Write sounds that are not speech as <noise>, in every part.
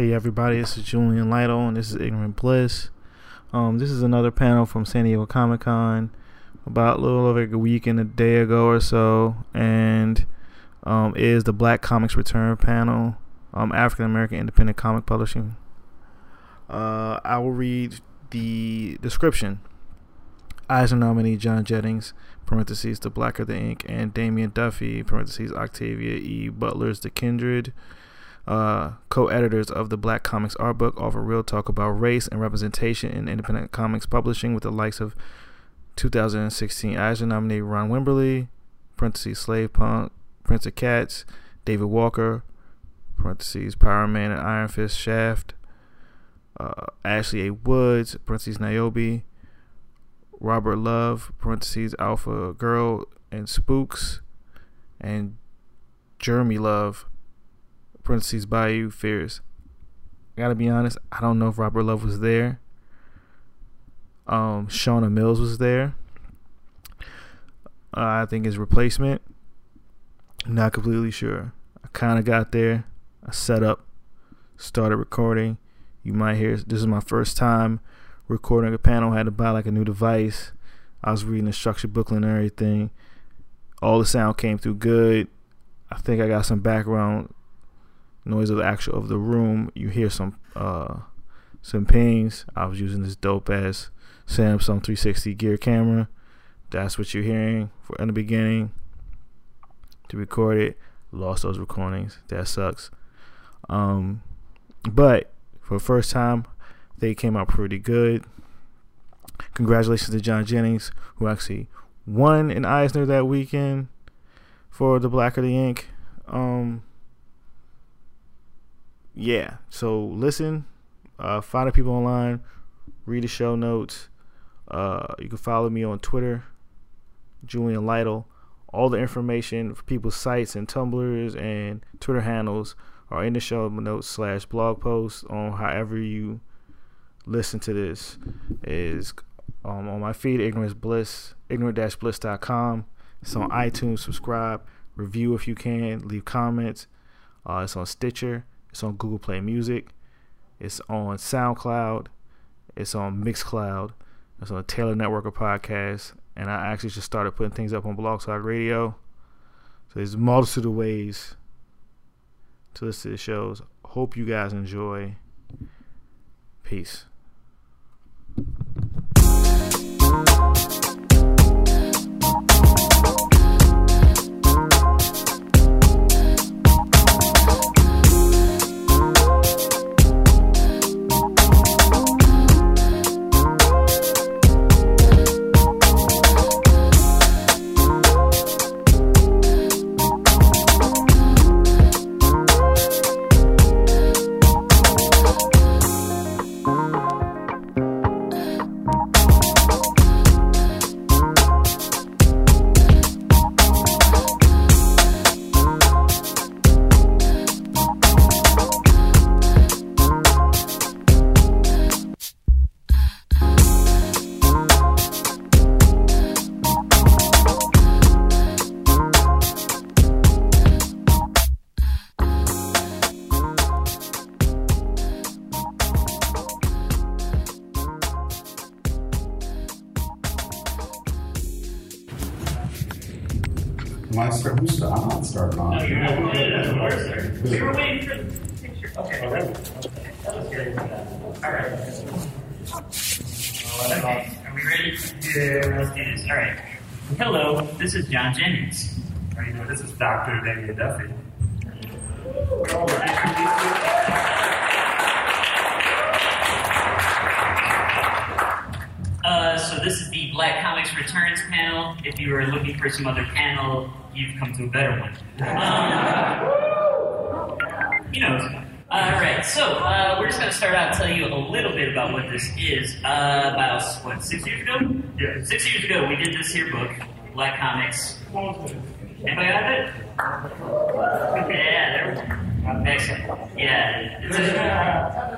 Hey everybody, this is Julian Lytle and this is Ignorant Bliss. Um, this is another panel from San Diego Comic Con about a little over a week and a day ago or so, and um, is the Black Comix Return panel, um, African American Independent Comic Publishing. Uh, I will read the description. Eisner nominee John Jennings, parentheses, The Blacker the Ink, and Damian Duffy, parentheses, Octavia E. Butler's The Kindred uh, co-editors of the Black Comix Art Book offer real talk about race and representation in independent comics publishing with the likes of 2016 Eisner nominee Ron Wimberly, parentheses Slave Punk, Prince of Cats, David Walker, parentheses Power Man and Iron Fist Shaft, uh, Ashley A. Woods, parentheses Niobe, Robert Love, parentheses Alpha Girl and Spooks, and Jeremy Love, parentheses Bayou Fierce. I gotta be honest, I don't know if Robert Love was there. Um, Shawna Mills was there. Uh, I think his replacement. I'm not completely sure. I kind of got there. I set up, started recording. You might hear this is my first time recording a panel. I had to buy like a new device. I was reading the structure booklet and everything. All the sound came through good. I think I got some background noise of the actual of the room. You hear some uh some pings. I was using this dope ass Samsung 360 gear camera. That's what you're hearing for in the beginning. To record it, lost those recordings. That sucks. Um, but for the first time, they came out pretty good. Congratulations to John Jennings, who actually won an Eisner that weekend for the Blacker the Ink. Um, yeah, so listen, uh, find the people online, read the show notes. Uh, you can follow me on Twitter, Julian Lytle. All the information for people's sites and Tumblrs and Twitter handles are in the show notes slash blog post on however you listen to this is um, on my feed Ignorant Bliss ignorant-bliss.com it's on itunes subscribe review if you can leave comments uh, it's on stitcher it's on Google Play Music. It's on SoundCloud. It's on Mixcloud. It's on the Taylor Network of Podcasts. And I actually just started putting things up on Blog Radio. So there's a multitude of ways to listen to the shows. Hope you guys enjoy. Peace. Am I start, who's start, I'm not starting off. No, you're not. We were waiting for the picture. Okay. That was good. All right. Okay. Are we ready? Yeah. Let's do this. All right. Hello, this is John Jennings. How you doing? This is Dr. Damian Duffy. Uh, so this is the Black Comix Returns panel. If you are looking for some other panel, you've come to a better one. Um, you know. All right, so uh, we're just going to start out and tell you a little bit about what this is. Uh, about what six years ago? Yeah. Six years ago, we did this here book, Black Comix. Anybody got it? <laughs> Yeah, there. Excellent. Yeah,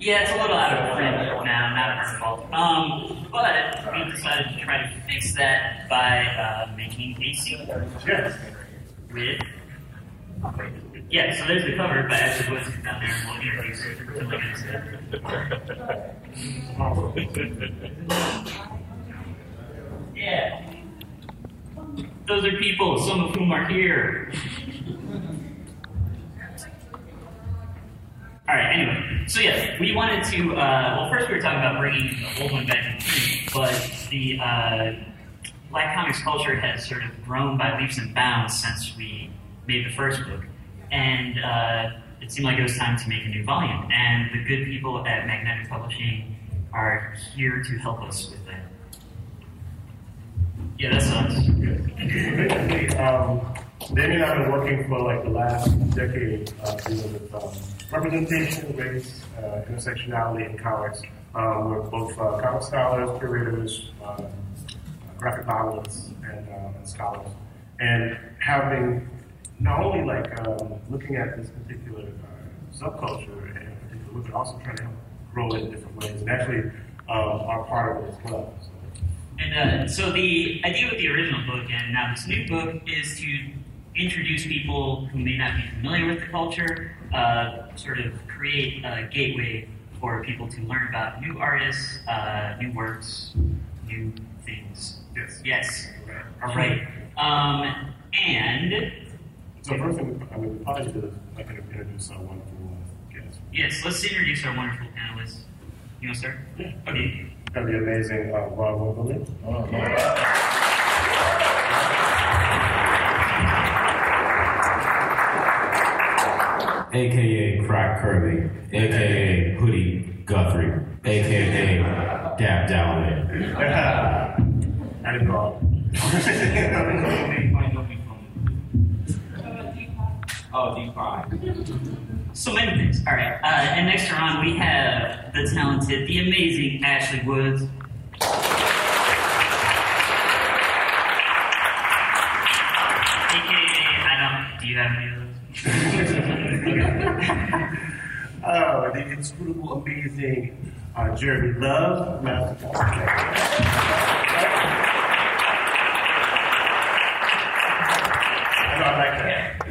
yeah, it's a little out of print now, not our fault. Um, but we decided to try to fix that by uh, making a sequel Yes. with Yeah, so there's the cover, but Ashley Woods is down there, and we'll introduce her to like I. Yeah. Those are people, some of whom are here. All right. Anyway, so yes, we wanted to. Uh, well, first we were talking about bringing the old one back team, but the uh, Black comics culture has sort of grown by leaps and bounds since we made the first book, and uh, it seemed like it was time to make a new volume. And the good people at Magnetic Publishing are here to help us with that. Yeah, that sounds Basically, <laughs> um, Damian and I have been working for like the last decade uh, representation, race, uh, intersectionality in comics. Um, we're both uh, comic scholars, curators, uh, graphic novelists, and, um, and scholars. And having not only like um, looking at this particular uh, subculture and particular, but also trying to help grow it in different ways, and actually um, are part of it as well. So, And uh, so the idea with the original book and now this new book is to introduce people who may not be familiar with the culture, uh, sort of create a gateway for people to learn about new artists, uh, new works, new things. Yes. Yes. All right. Um, and So first thing, I would, we probably should I can introduce our wonderful uh, guest. yes, let's introduce our wonderful panelists. You want to start? Yeah. Okay. It's gonna be amazing, uh, Ron Wimberly. Aka Crack Kirby, aka Hoodie Guthrie, aka Dab Dalloway. and Rob. <laughs> Oh, D5. So many things. All right. Uh, and next on, we have the talented, the amazing Ashley Woods. AKA, I don't. Do you have any of those? <laughs> <laughs> Oh, the inscrutable, amazing uh, Jeremy Love. I like that.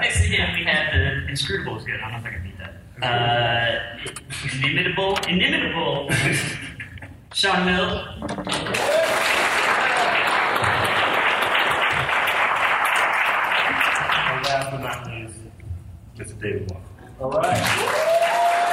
Next him, we have the inscrutable is good. I don't know if I can beat that. Uh, inimitable, inimitable. Sean Mill. Mr. David Walker. All right.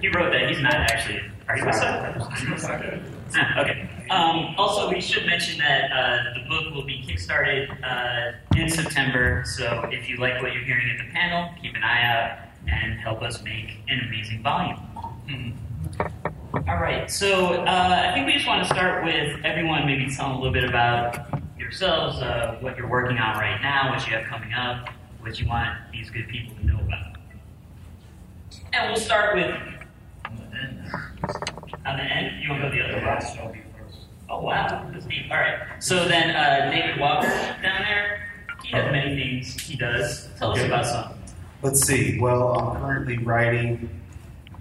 He wrote that. He's not actually. Are you listening? <laughs> Ah, okay. Um, also, we should mention that uh, the book will be kickstarted uh, in September. So if you like what you're hearing at the panel, keep an eye out and help us make an amazing volume. All right. So uh, I think we just want to start with everyone maybe telling a little bit about yourselves, uh, what you're working on right now, what you have coming up, what you want these good people to know about. And we'll start with on the end. You want to go the other way? Oh wow, that's deep. All right. So then, uh, David Walker down there, he has many things he does. Tell us about some. Let's see. Well, I'm currently writing.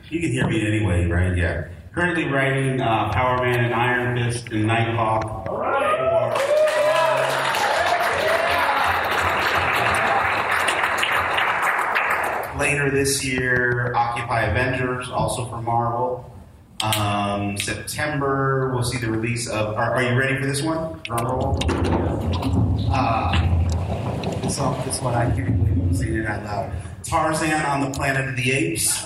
You can hear me anyway, right? Yeah. Currently writing uh, Power Man and Iron Fist and Nighthawk. For later this year, Occupy Avengers, also for Marvel. Um, September, we'll see the release of. Are, are you ready for this one? Drum roll. Uh, this one, this one I can't believe I'm saying it out loud. Tarzan on the Planet of the Apes.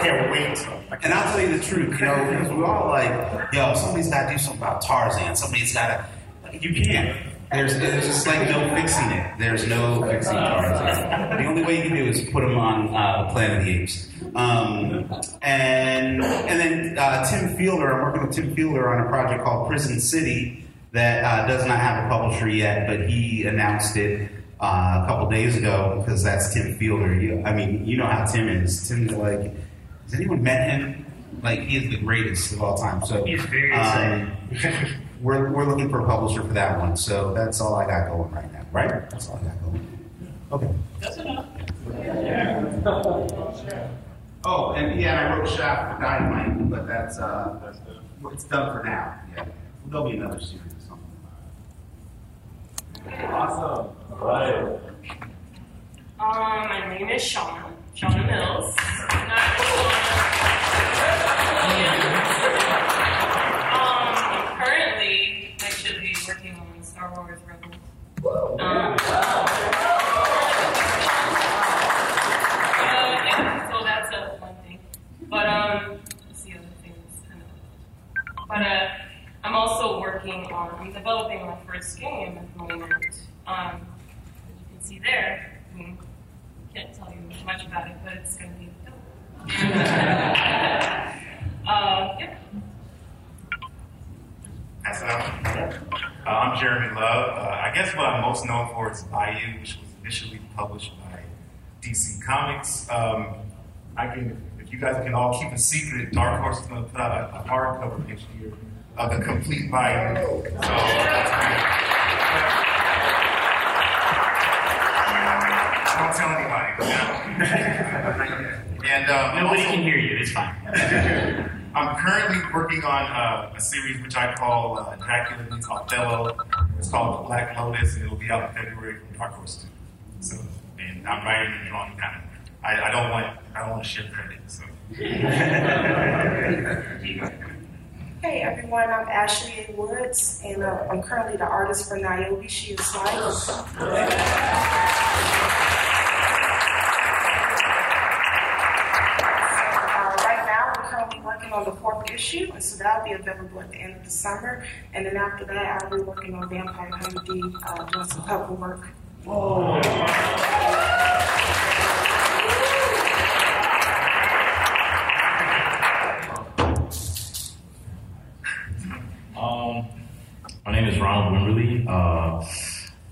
Can't wait. And I'll tell you the truth, you know, because we're all like, yo, somebody's got to do something about Tarzan. Somebody's got to. You can't. There's, there's just like no fixing it. There's no fixing Tarzan. The only way you can do is put him on uh, Planet of the Apes. Um, and and then uh, Tim Fielder, I'm working with Tim Fielder on a project called Prison City that uh, does not have a publisher yet, but he announced it uh, a couple days ago because that's Tim Fielder. You, I mean, you know how Tim is. Tim's like, has anyone met him? Like, he is the greatest of all time. So He's very um, we're, we're looking for a publisher for that one. So that's all I got going right now, right? That's all I got going. Okay. That's enough. Oh, and yeah, I wrote Shaft for Dynamite, but that's uh, it's done for now. Yeah, there'll be another series or something. Awesome. All right. Um, my name is Shawna, Shawna Mills. um, currently, I should be working on Star Wars Rebels. Um, uh, yeah, so that's a one thing. But um, let's see other things. Kind of. But uh, I'm also working on. I'm developing my first game at the moment. Um, you can see there. I can't tell you much about it, but it's going to be dope. <laughs> uh, yeah. Out. Uh, I'm Jeremy Love. Uh, I guess what I'm most known for is Bayou, which was initially published by DC Comics. Um, I can, if you guys can all keep a secret, Dark Horse is going to put out a, a hardcover next year of the complete Bayou. So. Don't tell anybody. and um, Nobody also- can hear you. It's fine. <laughs> I'm currently working on uh, a series which I call uh, Dracula meets Othello. It's called The Black Lotus, and it'll be out in February from Dark Horse 2. So, and I'm writing and drawing kind of. I, I don't want I don't want to share credit. So. <laughs> Hey everyone, I'm Ashley A. Woods, and uh, I'm currently the artist for Niobe She is Life. Uh, right now, we're currently working on the fourth issue, and so that'll be available at the end of the summer. And then after that, I'll be working on Vampire D, uh, doing some cover work. Um, my name is Ronald Wimberly. Uh,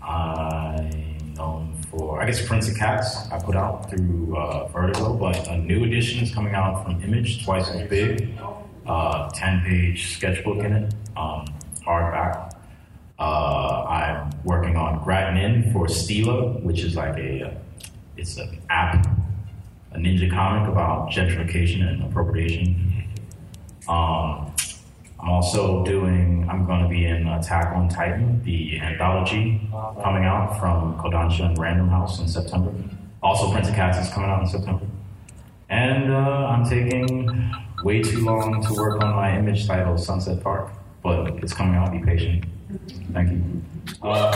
I'm known for, I guess, Prince of Cats. I put out through uh, Vertigo, but a new edition is coming out from Image, twice as big. Uh, 10 page sketchbook in it, um, hardback. Uh, I'm working on Gratnin for Stela, which is like a, it's an app, a ninja comic about gentrification and appropriation. Um, I'm also doing, I'm going to be in Attack on Titan, the anthology coming out from Kodansha and Random House in September. Also, Prince of Cats is coming out in September. And uh, I'm taking way too long to work on my image title, Sunset Park, but it's coming out. Be patient. Thank you. Uh,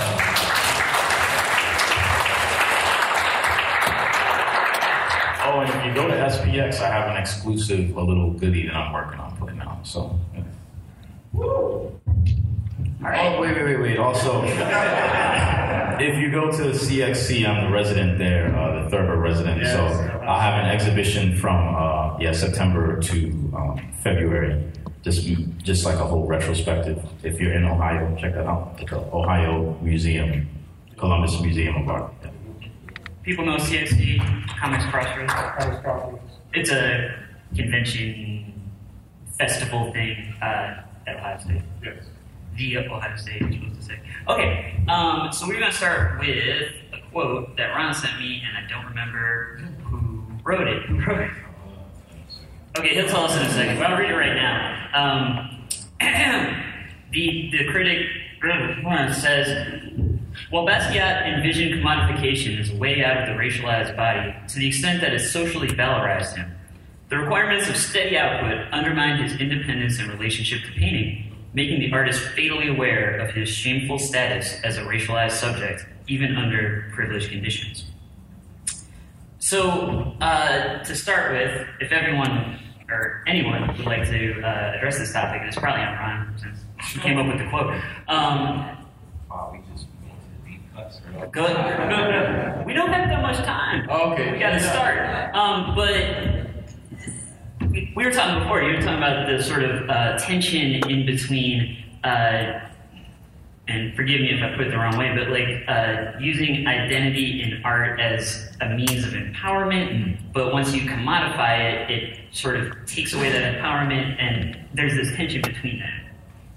oh, and if you go to SPX, I have an exclusive, a little goodie that I'm working on putting out. So, yeah. Oh, wait, wait, wait, wait. Also, if you go to the CXC, I'm the resident there, uh, the Thurber resident. So I'll have an exhibition from uh, yeah September to um, February. Just just like a whole retrospective. If you're in Ohio, check that out. The Ohio Museum, Columbus Museum of Art. Yeah. People know CXC, Comics Crossroads. It's a convention festival thing uh, at Ohio State. Yes. The Ohio State, you're supposed to say. Okay, um, so we're going to start with a quote that Ron sent me, and I don't remember who wrote it. Who wrote it? Okay, he'll tell us in a second, but I'll read it right now. Um, <clears throat> the, the critic <clears throat> says, while Basquiat envisioned commodification as a way out of the racialized body to the extent that it socially valorized him, the requirements of steady output undermined his independence and relationship to painting, making the artist fatally aware of his shameful status as a racialized subject, even under privileged conditions. So, uh, to start with, if everyone or anyone would like to uh, address this topic, and it's probably on Ron since he came up with the quote. Um, Wow, we just went to deep cuts. Good. <laughs> we don't have that much time. Okay. We got to start. Um, but we, we were talking before. You were talking about the sort of uh, tension in between. Uh, and forgive me if I put it the wrong way, but like uh, using identity in art as a means of empowerment, but once you commodify it, it sort of takes away that empowerment, and there's this tension between that.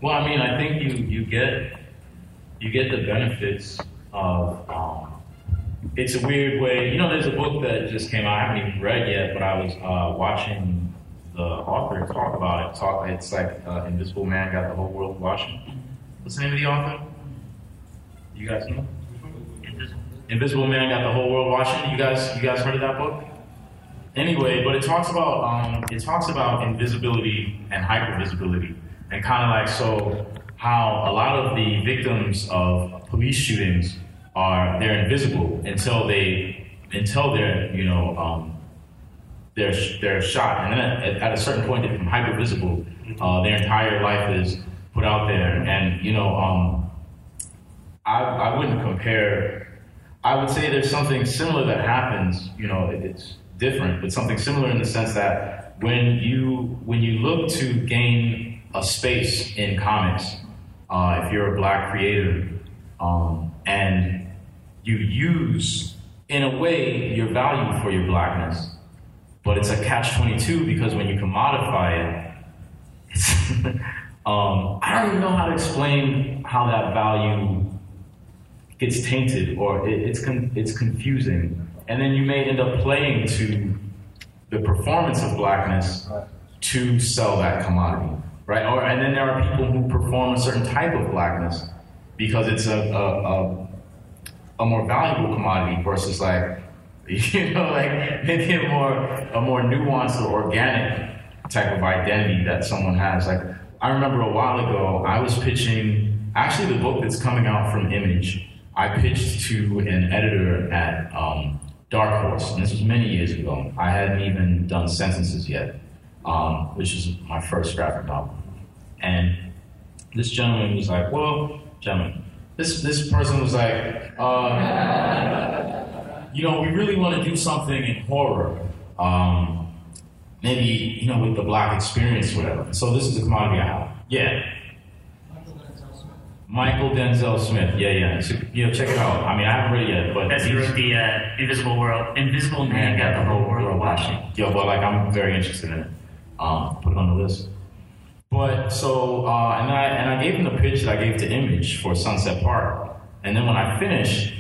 Well, I mean, I think you you get you get the benefits of um, it's a weird way. You know, there's a book that just came out. I haven't even read yet, but I was uh, watching the author talk about it. Talk. It's like uh, Invisible Man got the whole world watching. What's the name of the author? You guys know? Invisible Man got the whole world watching. You guys, you guys heard of that book? Anyway, but it talks about um, it talks about invisibility and hypervisibility, and kind of like so how a lot of the victims of police shootings are they're invisible until they until they're you know um, they're they're shot, and then at, at a certain point they become hyper visible. Uh, their entire life is put out there, and you know um, I I wouldn't compare. I would say there's something similar that happens. You know, it, it's different, but something similar in the sense that when you when you look to gain a space in comics, uh, if you're a black creator, um, and you use in a way your value for your blackness, but it's a catch twenty two because when you commodify it, <laughs> um, I don't even know how to explain how that value gets tainted or it, it's con- it's confusing, and then you may end up playing to the performance of blackness to sell that commodity, right? Or and then there are people who perform a certain type of blackness because it's a a, a, a more valuable commodity versus like <laughs> you know like maybe a more a more nuanced or organic type of identity that someone has. Like I remember a while ago I was pitching actually the book that's coming out from Image. I pitched to an editor at um, Dark Horse, and this was many years ago. I hadn't even done sentences yet, um, which is my first graphic novel. And this gentleman was like, "Well, gentlemen, this this person was like, uh, you know, we really want to do something in horror, um, maybe you know, with the black experience, or whatever. So this is the commodity I have. Yeah, Mychal Denzel Smith. Yeah, yeah. So, you know, check it out. I mean, I haven't read it yet, but That's who wrote the uh, Invisible World. Invisible Man got the whole world watching. Yo, but like, I'm very interested in it. Um, put it on the list. But so, uh, and I and I gave him the pitch that I gave to Image for Sunset Park, and then when I finished,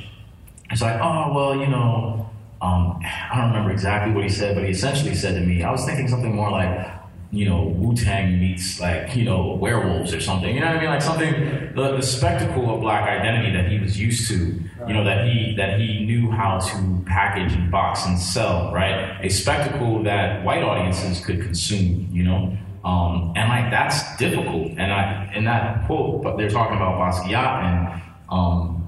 it's like, oh well, you know, um, I don't remember exactly what he said, but he essentially said to me, I was thinking something more like, you know, Wu Tang meets like, you know, werewolves or something. You know what I mean? Like something, the, the spectacle of black identity that he was used to, you know, that he that he knew how to package and box and sell, right? A spectacle that white audiences could consume, you know. Um, and like that's difficult. And I in that quote, but they're talking about Basquiat and um,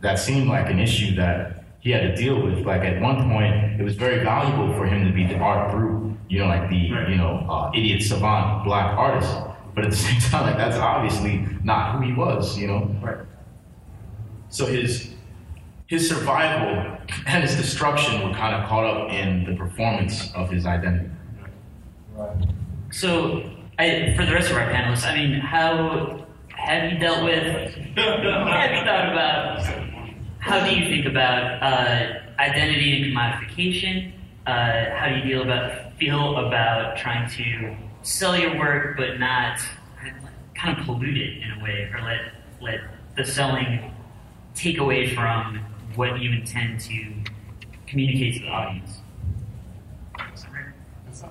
that seemed like an issue that he had to deal with. Like at one point, it was very valuable for him to be the art brut, you know, like the you know uh, idiot savant black artist. But at the <laughs> same time, like that's obviously not who he was, you know. Right. So his his survival and his destruction were kind of caught up in the performance of his identity. Right. So, I, for the rest of our panelists, I mean, how have you dealt with? <laughs> have you thought about? How do you think about uh, identity and commodification? Uh, how do you about feel about trying to sell your work but not kind of pollute it in a way, or let let the selling take away from what you intend to communicate to the audience? Does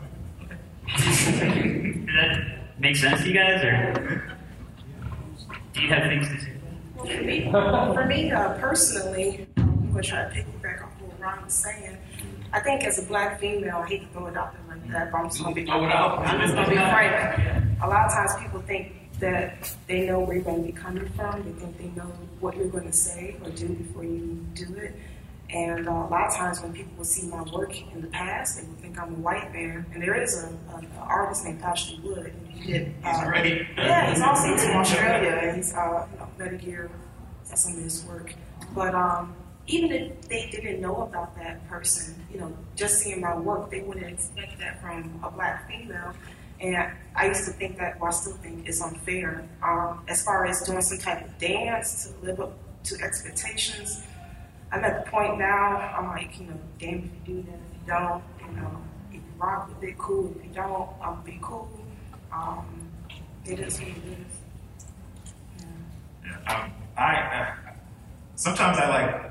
that make sense to you guys, or do you have things to say? For me, for me uh, personally, I'm going to try to piggyback off what Ron was saying. I think as a black female, I hate to throw it out there like that, but I'm just going to be, Throw it out. I'm just going to be frank. A lot of times people think that they know where you're going to be coming from. They think they know what you're going to say or do before you do it. And uh, a lot of times when people will see my work in the past, they will think I'm a white man. And there is an artist named Ashley Wood. and He did, uh, great. Yeah, he's also from Australia. and He's uh, Metal Gear for some of his work. But um, even if they didn't know about that person, you know, just seeing my work, they wouldn't expect that from a black female. And I used to think that, well, I still think it's unfair. Um, as far as doing some type of dance to live up to expectations, I'm at the point now, I'm like, you know, damn if you do that, if you don't, you know, if you rock with it, cool. If you don't, I'll be cool. Um, it is what it is. Um, I uh, sometimes I like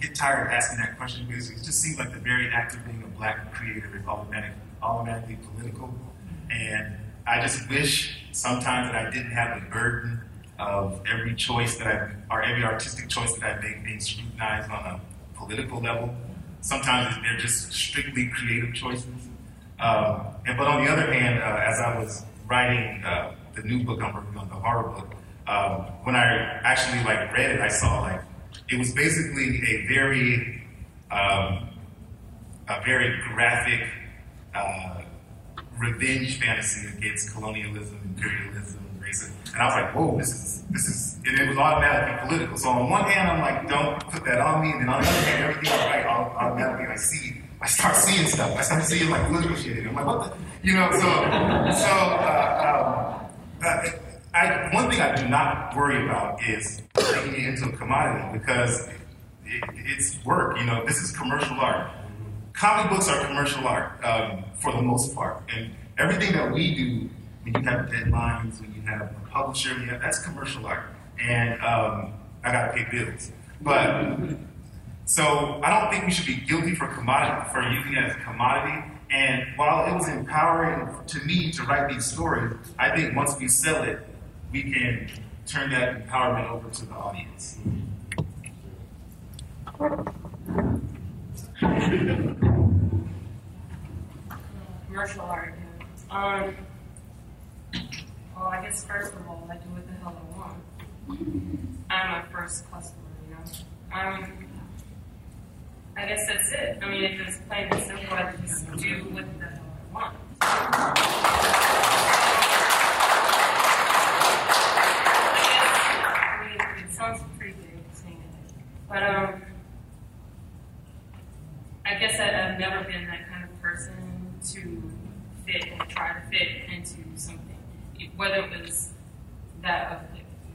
get tired of asking that question because it just seems like the very act of being a black creator is automatic, automatically political. And I just wish sometimes that I didn't have the burden of every choice that I, or every artistic choice that I make being scrutinized on a political level. Sometimes they're just strictly creative choices. Um, and but on the other hand, uh, as I was writing uh, the new book I'm working on, the horror book, um, when I actually like read it, I saw like it was basically a very um, a very graphic uh, revenge fantasy against colonialism, imperialism, racism. And I was like, whoa, this is this is and it was automatically political. So on one hand, I'm like, don't put that on me, and then on the other hand, everything I write automatically I see I start seeing stuff. I start seeing like political shit. And I'm like, what the you know, so so uh, um, uh, I, one thing I do not worry about is making it into a commodity because it, it's work. You know, this is commercial art. Comic books are commercial art um, for the most part, and everything that we do when you have deadlines, when you have a publisher, you have, that's commercial art, and um, I got to pay bills. But so I don't think we should be guilty for commodity for using it as a commodity. And while it was empowering to me to write these stories, I think once we sell it, we can turn that empowerment over to the audience. Commercial art. Um, well, I guess first of all, I do what the hell I want. I'm my first customer, you know. Um, I guess that's it. I mean, if it's plain and simple, I just do what the hell I want. sounds pretty big saying it. But um, I guess I, have never been that kind of person to fit or try to fit into something, whether it was that of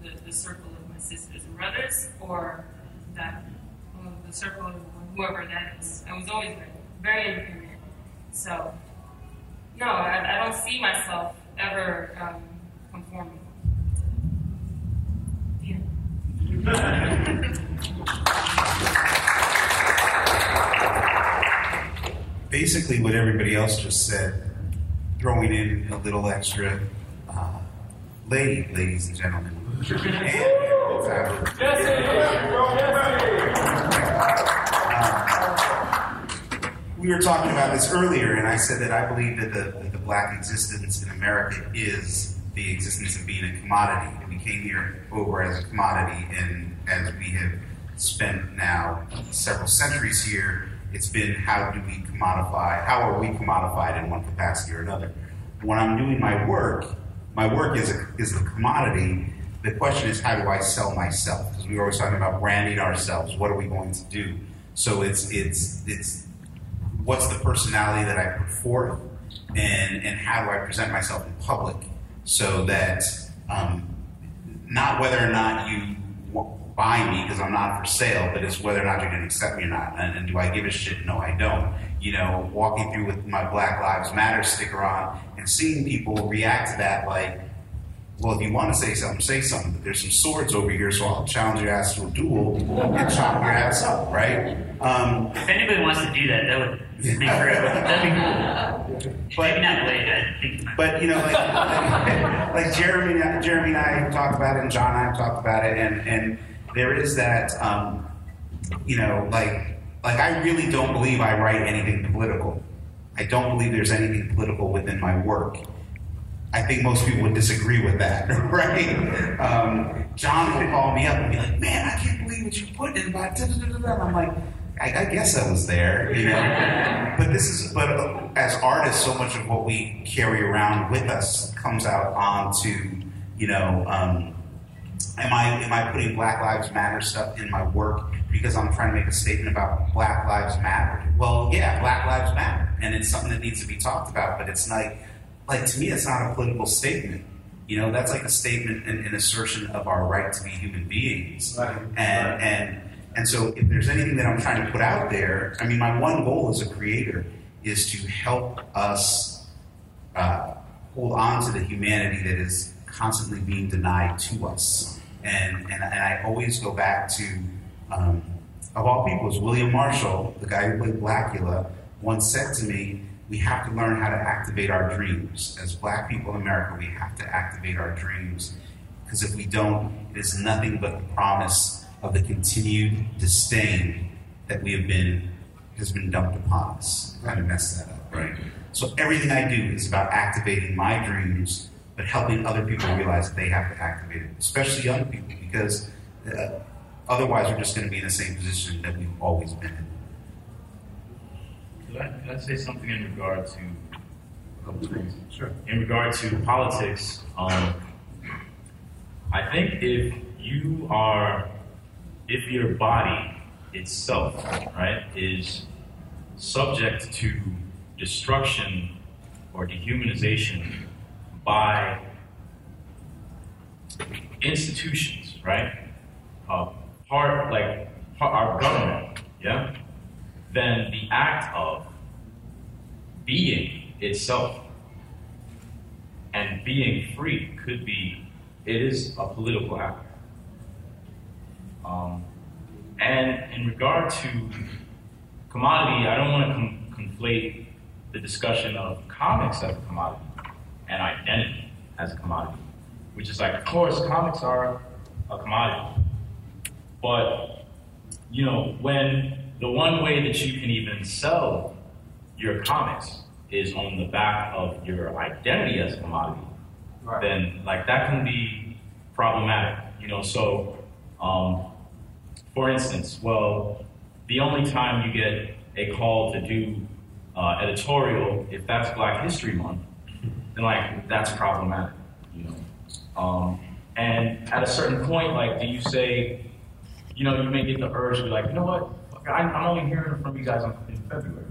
the, the, the circle of my sisters and brothers or that well, the circle of whoever that is. I was always very, very independent. So, no, I, I don't see myself ever um, conforming. <laughs> Basically, what everybody else just said, throwing in a little extra uh, lady, ladies and gentlemen. <laughs> Uh, we were talking about this earlier, and I said that I believe that the, that the black existence in America is the existence of being a commodity. We came here over as a commodity, and as we have spent now several centuries here, it's been how do we commodify, how are we commodified in one capacity or another. When I'm doing my work, my work is, a, is the commodity. The question is, how do I sell myself? Because we were always talking about branding ourselves. What are we going to do? So it's, it's, it's what's the personality that I put forth, and, and how do I present myself in public? so that um, not whether or not you buy me because I'm not for sale, but it's whether or not you're going to accept me or not. And, and, do I give a shit? No, I don't. You know, walking through with my Black Lives Matter sticker on and seeing people react to that like, well, if you want to say something, say something. But there's some swords over here, so I'll challenge your ass to a duel and chop your ass up, right? Um, if anybody wants to do that, that would be great. That'd be cool. But, Maybe not late. But you know, like, <laughs> like, like Jeremy, Jeremy and I talked about it, and John and I have talked about it, and and there is that, um, you know, like like I really don't believe I write anything political. I don't believe there's anything political within my work. I think most people would disagree with that, <laughs> right? Um, John would call me up and be like, "Man, I can't believe what you put in about." I'm like, I, I, guess I was there, you know. but this is, but as artists, so much of what we carry around with us comes out onto, you know, um, am I am I putting Black Lives Matter stuff in my work because I'm trying to make a statement about Black Lives Matter? Well, yeah, Black Lives Matter, and it's something that needs to be talked about. But it's like like to me, it's not a political statement. You know, that's like a statement and an assertion of our right to be human beings. Right. And right. and and so if there's anything that I'm trying to put out there, I mean, my one goal as a creator is to help us uh, hold on to the humanity that is constantly being denied to us. And and, and I always go back to um, of all people, is William Marshall, the guy who played Blacula, once said to me, we have to learn how to activate our dreams. As black people in America, we have to activate our dreams. Because if we don't, it is nothing but the promise of the continued disdain that we have been has been dumped upon us. Kind of messed that up, right? So everything I do is about activating my dreams, but helping other people realize that they have to activate it, especially young people, because uh, otherwise we're just going to be in the same position that we've always been in. Could I, could I say something in regard to a couple things? Sure. In regard to politics, um, I think if you are, if your body itself, right, is subject to destruction or dehumanization by institutions, right? Uh, part like part, our government, yeah. Then the act of being itself and being free could be it is a political act. Um, and in regard to commodity, I don't want to com- conflate the discussion of comics as a commodity and identity as a commodity, which is like, of course, comics are a commodity. But, you know, when the one way that you can even sell your comics is on the back of your identity as a commodity, Right. then like that can be problematic. You know, so um, for instance, well, the only time you get a call to do uh, editorial, if that's Black History Month, then like that's problematic. You know, um, and at a certain point, like, do you say, you know, you may get the urge to be like, you know what, I, I'm only hearing from you guys in, February.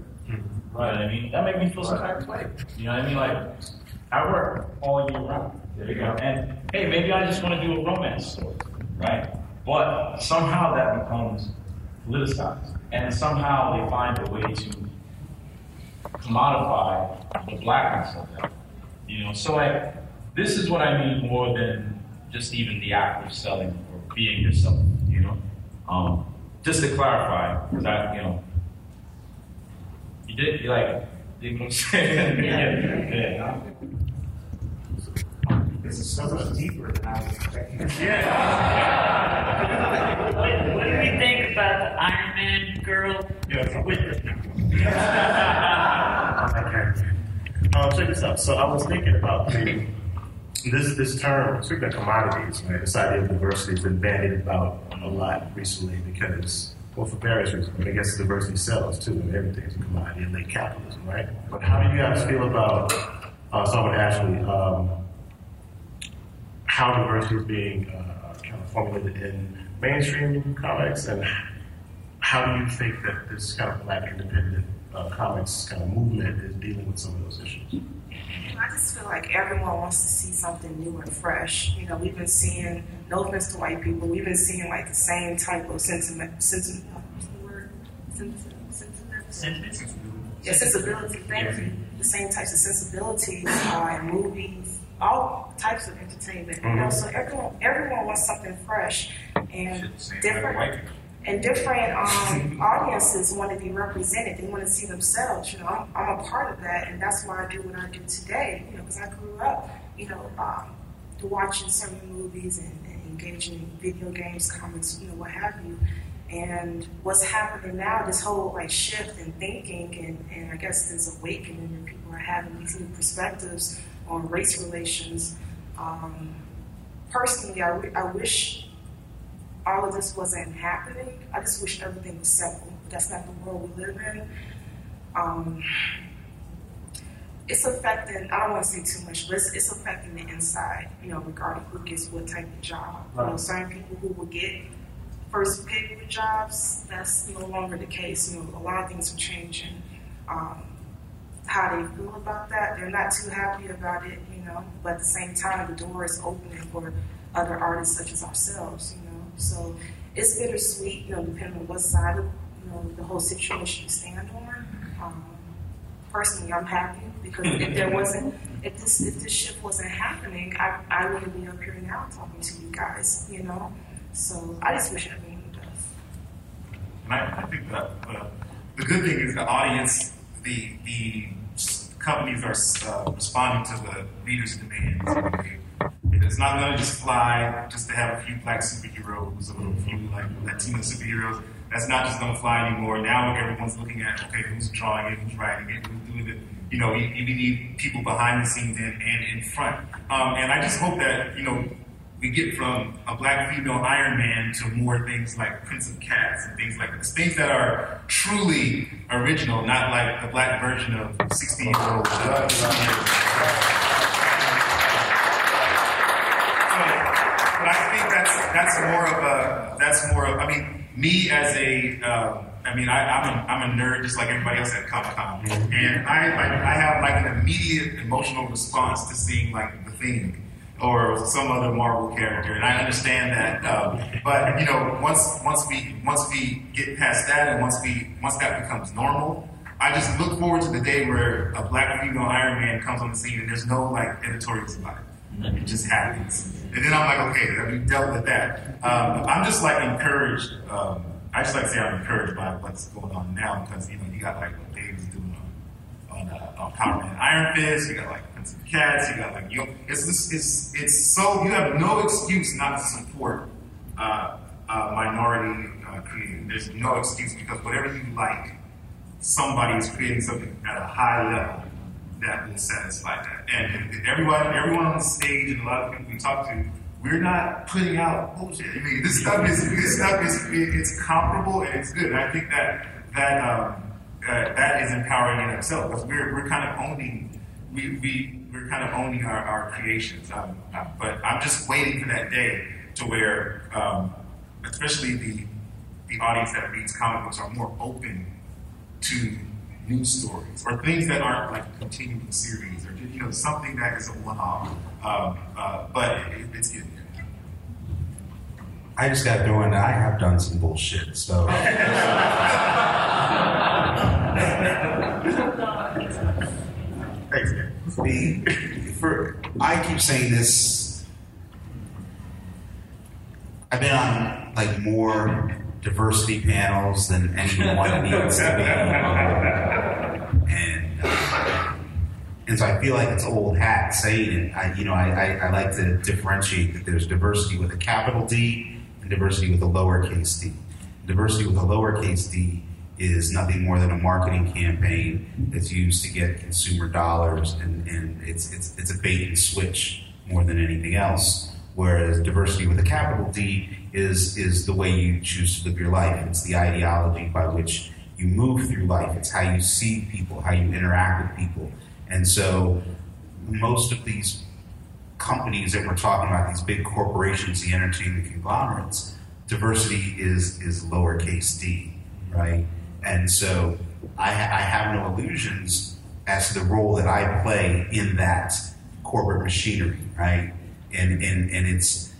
Right. You know I mean? That make me feel some type of way. You know what I mean? Like, I work all year round. There you go. And hey, maybe I just want to do a romance story, right? But somehow that becomes politicized, and somehow they find a way to commodify the blackness of that. You know, so like this is what I mean more than just even the act of selling or being yourself. You know, um, just to clarify, because I, you know, you did you like. You know what I'm saying? <laughs> yeah. yeah. This is so much deeper than I was expecting. <laughs> What, what do we think about the Iron Man girl Yeah. with Okay. <laughs> Um, check this out. So I was thinking about maybe this this term, speaking of commodities, right? This idea of diversity has been bandied about a lot recently because, well, for various reasons. But I guess diversity sells too, and everything's a commodity in late capitalism, right? But how do you guys feel about uh, someone actually um, how diversity is being uh, kind of formulated in mainstream comics, and how do you think that this kind of black independent uh, comics kind of movement is dealing with some of those issues? I just feel like everyone wants to see something new and fresh. You know, we've been seeing, no offense to white people, we've been seeing like the same type of sentiment, sentiment, what's the word? Sentiment, sentiment? sentiments? Yeah, sensibility, thank you. The same types of sensibilities uh, in movies, all types of entertainment. You know, so everyone, everyone wants something fresh and different. And different um, audiences want to be represented. They want to see themselves. You know, I'm, I'm a part of that, and that's why I do what I do today. You know, because I grew up, you know, um, watching certain movies and, and engaging in video games, comics, you know, what have you. And what's happening now, this whole like shift in thinking, and, and I guess this awakening that people are having these new perspectives on race relations. Um, personally, I wish all of this wasn't happening. I just wish everything was simple. That's not the world we live in. Um, it's affecting, I don't want to say too much, but it's, it's affecting the inside, you know, regarding who gets what type of job. You know, certain people who will get first pick with jobs, that's no longer the case. You know, a lot of things are changing. Um, how they feel about that, they're not too happy about it, you know, but at the same time, the door is opening for other artists such as ourselves, you know. So it's bittersweet, you know, depending on what side of, you know, the whole situation you stand on. Um, personally, I'm happy because if there wasn't, if this if this shift wasn't happening, I, I wouldn't be up here now talking to you guys, you know. So I just wish everyone does. And I, I think that uh, the good thing is the audience, the the companies are uh, responding to the leaders' demands. It's not going to just fly just to have a few black superheroes or a few like Latino superheroes. That's not just going to fly anymore. Now everyone's looking at okay, who's drawing it, who's writing it, who's doing it. You know, you need people behind the scenes and, and in front. Um, and I just hope that you know we get from a black female Iron Man to more things like Prince of Cats and things like this. Things that are truly original, not like the black version of 60 year old. But I think that's that's more of a that's more of I mean me as a um, I mean I, am a I'm a nerd just like everybody else at Comic Con and I like I have like an immediate emotional response to seeing like the thing or some other Marvel character, and I understand that. Um, but you know, once once we once we get past that, and once we once that becomes normal, I just look forward to the day where a black female Iron Man comes on the scene, and there's no like editorials about it. It just happens, and then I'm like, okay, we dealt with that. Um, I'm just like encouraged. Um, I just like to say I'm encouraged by what's going on now because you know you got like what Dave's doing on on, uh, on Power Man Iron Fist, you got like cats, you got like you. It's it's it's so you have no excuse not to support uh, uh, minority creating. There's no excuse because whatever you like, somebody is creating something at a high level that will satisfy that. And everyone, everyone on the stage, and a lot of people we talk to, we're not putting out bullshit. I mean, this stuff is this stuff is it's comparable and it's good. And I think that that um, uh, that is empowering in itself because we're we're kind of owning we, we, we're kind of owning our, our creations. Um, uh, but I'm just waiting for that day to where, um, especially the, the audience that reads comic books are more open to news stories or things that aren't like a continuing series or you know something that is a one-off. Um, uh, but it, it's getting there. I just got doing. I have done some bullshit, so. <laughs> the for I keep saying this. I've been on like more diversity panels than anyone needs <laughs> to be, and uh, and so I feel like it's old hat saying it. I you know I, I, I like to differentiate that there's diversity with a capital D and diversity with a lowercase d. Diversity with a lowercase d is nothing more than a marketing campaign that's used to get consumer dollars, and, and it's, it's, it's a bait and switch more than anything else. Whereas diversity with a capital D is, is the way you choose to live your life. It's the ideology by which you move through life. It's how you see people, how you interact with people. And so most of these companies that we're talking about, these big corporations, the entertainment conglomerates, diversity is, is lowercase d, right? And so I, I have no illusions as to the role that I play in that corporate machinery, right? And, and, and it's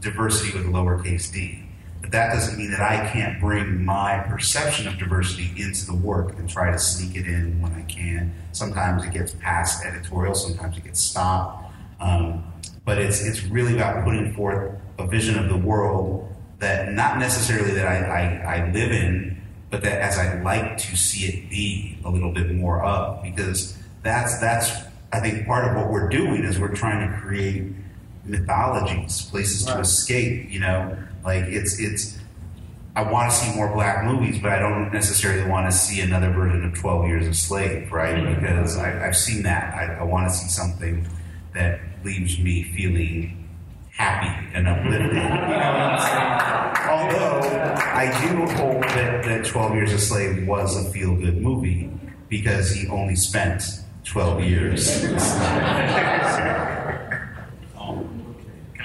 diversity with a lowercase d. But that doesn't mean that I can't bring my perception of diversity into the work and try to sneak it in when I can. Sometimes it gets past editorial, sometimes it gets stopped. Um, but it's, it's really about putting forth a vision of the world that not necessarily that I, I, I live in, but that as I'd like to see it be a little bit more of, because that's that's I think part of what we're doing is we're trying to create mythologies, places right. to escape. You know, like it's it's. I want to see more black movies, but I don't necessarily want to see another version of Twelve Years a Slave, right? Mm-hmm. Because I, have seen that. I, I want to see something that leaves me feeling happy and uplifted. You know what I'm saying? Although I do hope that, that 12 Years a Slave was a feel good movie because he only spent 12 years. <laughs>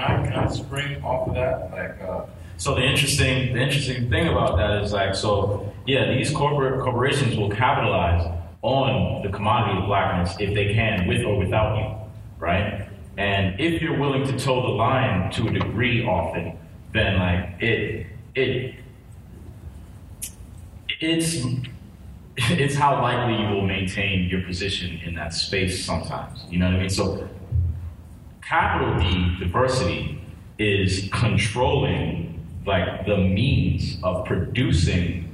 I, can I spring off of that? Like, uh, so the interesting, the interesting thing about that is like, so yeah, these corporate corporations will capitalize on the commodity of blackness if they can, with or without you, right? And if you're willing to toe the line to a degree often, then like it it it's <laughs> it's how likely you will maintain your position in that space sometimes. You know what I mean? So capital D diversity is controlling like the means of producing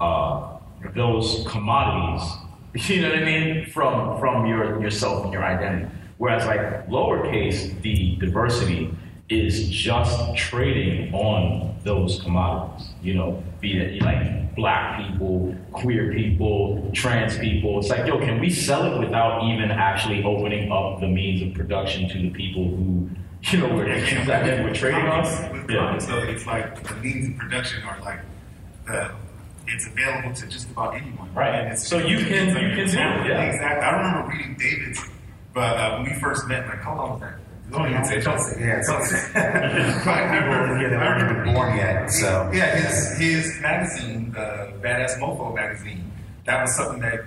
uh, those commodities. <laughs> You know what I mean? From from your yourself and your identity. Whereas like lowercase, the diversity is just trading on those commodities. You know, be it like black people, queer people, trans people. It's like, yo, can we sell it without even actually opening up the means of production to the people who, you know, we're, <laughs> that we're trading on? Yeah. though, it's like the means of production are like the it's available to just about anyone. Right. And it's, So you can- you can do it, yeah. Exactly. I remember reading David's, but uh, when we first met, like, how long was that? Don't even say, don't yeah, don't say. Black people, Yeah, they weren't even born yet, so. Yeah, his his magazine, uh, Badass Mofo magazine, that was something that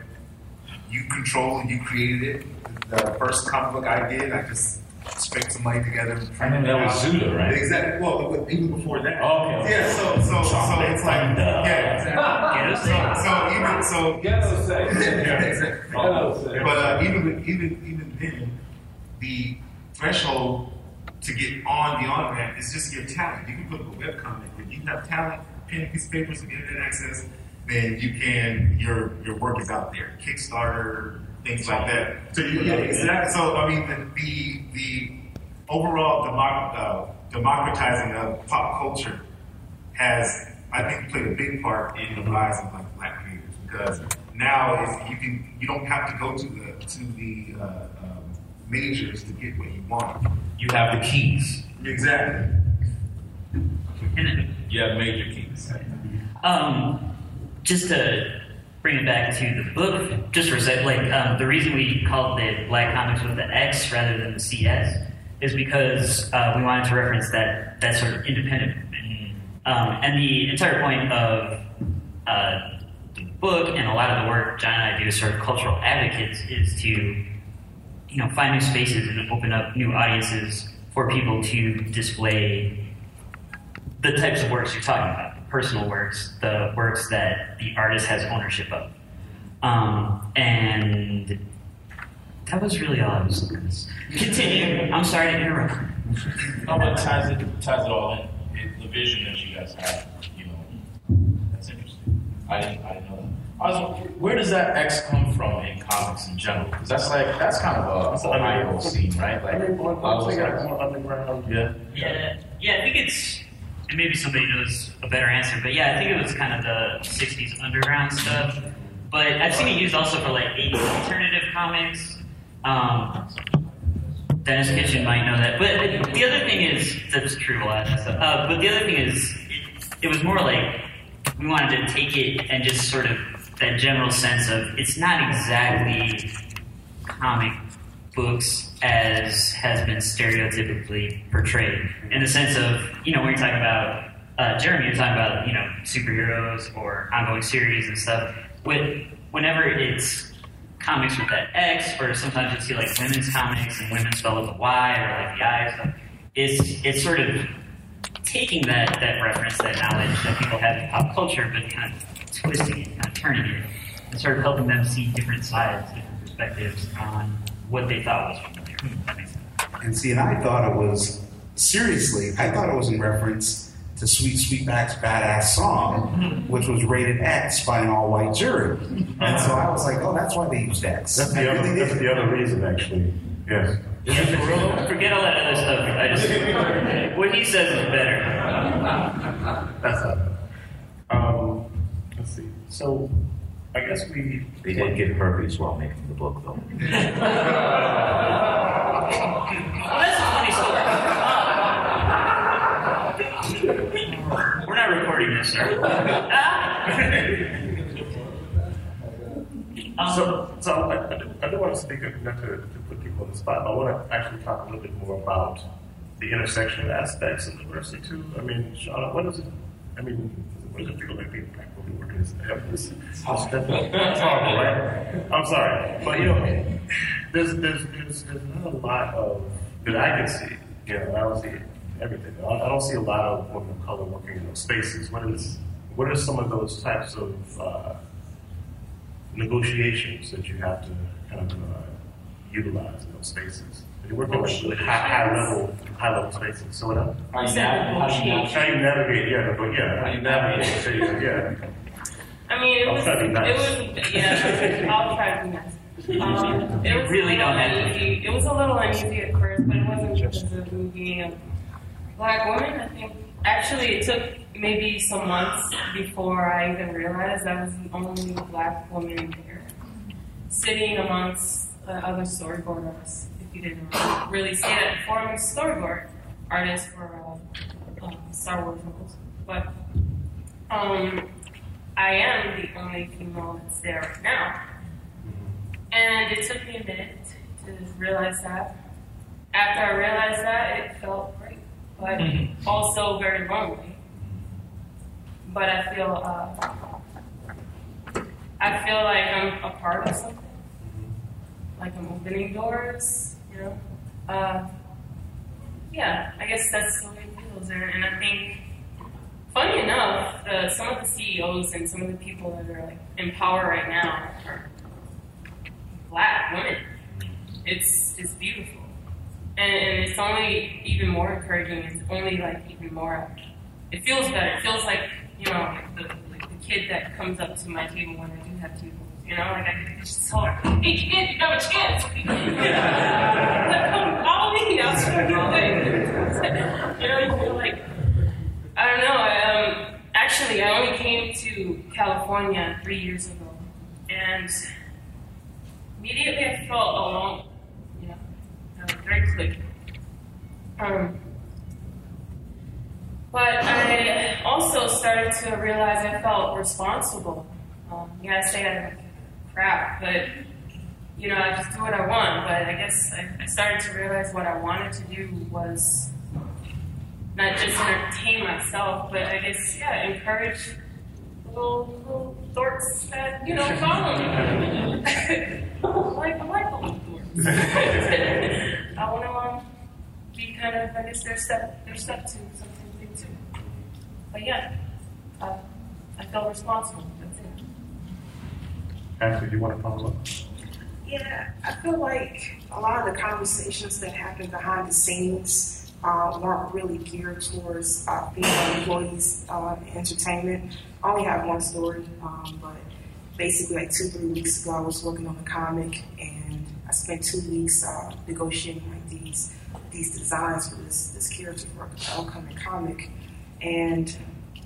you controlled and you created it. The first comic book I did, I just scraped some money together. and I mean, that was Zuda, right? Exactly. Well, even before that. Oh, okay. Yeah. So so so Chocolate it's like yeah. Exactly. <laughs> So, so even so. <laughs> Ghetto sex. <laughs> Exactly. Ghetto sex. But uh, even with- even even then, the threshold to get on the on ramp is just your talent. You can put up a web comic. If you have talent, pen and piece of paper, some internet access, then you can your your work is out there. Kickstarter, things like that. So you, yeah, exactly. So I mean, the the, the overall democ- uh, democratizing of pop culture has, I think, played a big part in the rise of like black creators because now you can you don't have to go to the to the uh, majors to get what you want. You have the keys. Exactly. You have major keys. Um, just to bring it back to the book, just for a sec, like um, the reason we called it Black Comix with the X rather than the CS is because uh, we wanted to reference that that sort of independent movement. Um, and the entire point of uh, the book and a lot of the work John and I do as sort of cultural advocates is to you know find new spaces and open up new audiences for people to display the types of works you're talking about, the personal works, the works that the artist has ownership of. Um, and that was really all I was to Continue. I'm sorry to interrupt. No, but ties it ties it all in. It, the vision that you guys have, you know, that's interesting. I I know. I was, where does that X come from in comics in general? Because that's like that's kind of a Ohio scene, right? Like, I mean, one, a lot one of thing those like more underground. yeah. Yeah, yeah, I think it's, and maybe somebody knows a better answer, but yeah, I think it was kind of the 60s underground stuff. But I've seen it used also for like 80s alternative comics. Um, Denis Kitchen might know that. But the other thing is, that's true, a lot of stuff. Uh, but the other thing is, it, it was more like we wanted to take it and just sort of that general sense of it's not exactly comic books as has been stereotypically portrayed in the sense of you know when you're talking about uh, Jeremy, you're talking about you know superheroes or ongoing series and stuff. With whenever it's comics with that X, or sometimes you see like women's comics and women spelled with a Y or like the I stuff. It's it's sort of taking that that reference, that knowledge that people have in pop culture, but kind of twisting it, kind of turning it, and sort of helping them see different sides, different perspectives on what they thought was familiar. If that makes sense. And see, and I thought it was seriously. I thought it was in reference to Sweet Sweetback's Baadasssss Song, mm-hmm. which was rated X by an all-white jury. And so I was like, oh, that's why they used X. That's I the other. really That's did. the other reason, actually. Yes. Forget all that other stuff. I just <laughs> what he says is better. That's not. Let's see. So, I guess we. They did get herpes while making the book, though. Well, that's a funny story. We're not recording this, sir. Um, So, so I, I, don't want to speak, not to, to put people on the spot, but I want to actually talk a little bit more about the intersection aspects of diversity too. I mean, Shawna, what is it? I mean, does it feel like being black woman working as this? It's horrible, right? I'm sorry, but you know, there's there's there's, there's not a lot of that I can see. You know, I don't see everything. I, I don't see a lot of women of color working in those spaces. What is what are some of those types of uh, negotiations that you have to kind of uh, utilize in those spaces. You're working with really high, high level, high level spaces. So what else? How you nav- how you nav- How you navigate, yeah, but yeah, How you navigate. spaces, yeah. I mean, it I'll was, try to be nice. it was, yeah, I'll try to be nice. <laughs> Um, it was Really a don't little uneasy. It was a little uneasy at first, but it wasn't because of me being a black woman. I think actually it took maybe some months before I even realized I was the only black woman there, sitting amongst the other storyboard You didn't really see that before, I'm a storyboard artist for uh, um, Star Wars novels, but um, I am the only female that's there right now. And it took me a minute to realize that. After I realized that, it felt great, but also very lonely. But I feel, uh, I feel like I'm a part of something, like I'm opening doors, you know. Uh, yeah, I guess that's the way it feels, and, I think funny enough, the, some of the CEOs and some of the people that are like in power right now are black women. It's it's beautiful, and, and it's only even more encouraging. It's only like even more. It feels better. It feels like you know the, the kid that comes up to my table when I do have tables. You know, like I just tell her, "Hey kid, you have a chance." <laughs> Come follow me. I'll show you. <laughs> You know, you feel like I don't know. I, um, actually, I only came to California three years ago, and immediately I felt alone. You know, was very clear. Um, but I also started to realize I felt responsible. Um, say I don't crap, but you know, I just do what I want. But I guess I, I started to realize what I wanted to do was not just entertain myself, but I guess, yeah, encourage little, little dorks that, you know, follow me. <laughs> <laughs> I like, I like the little dorks. I want to um, be kind of, I guess, their step, their step to something big too. But yeah, uh, I feel responsible. Ashley, you want to follow up? Yeah, I feel like a lot of the conversations that happen behind the scenes uh, weren't really geared towards uh, female employees uh, entertainment. I only have one story, um, but basically, like two, three weeks ago, I was working on a comic, and I spent two weeks uh, negotiating like these these designs for this this character for the upcoming comic, and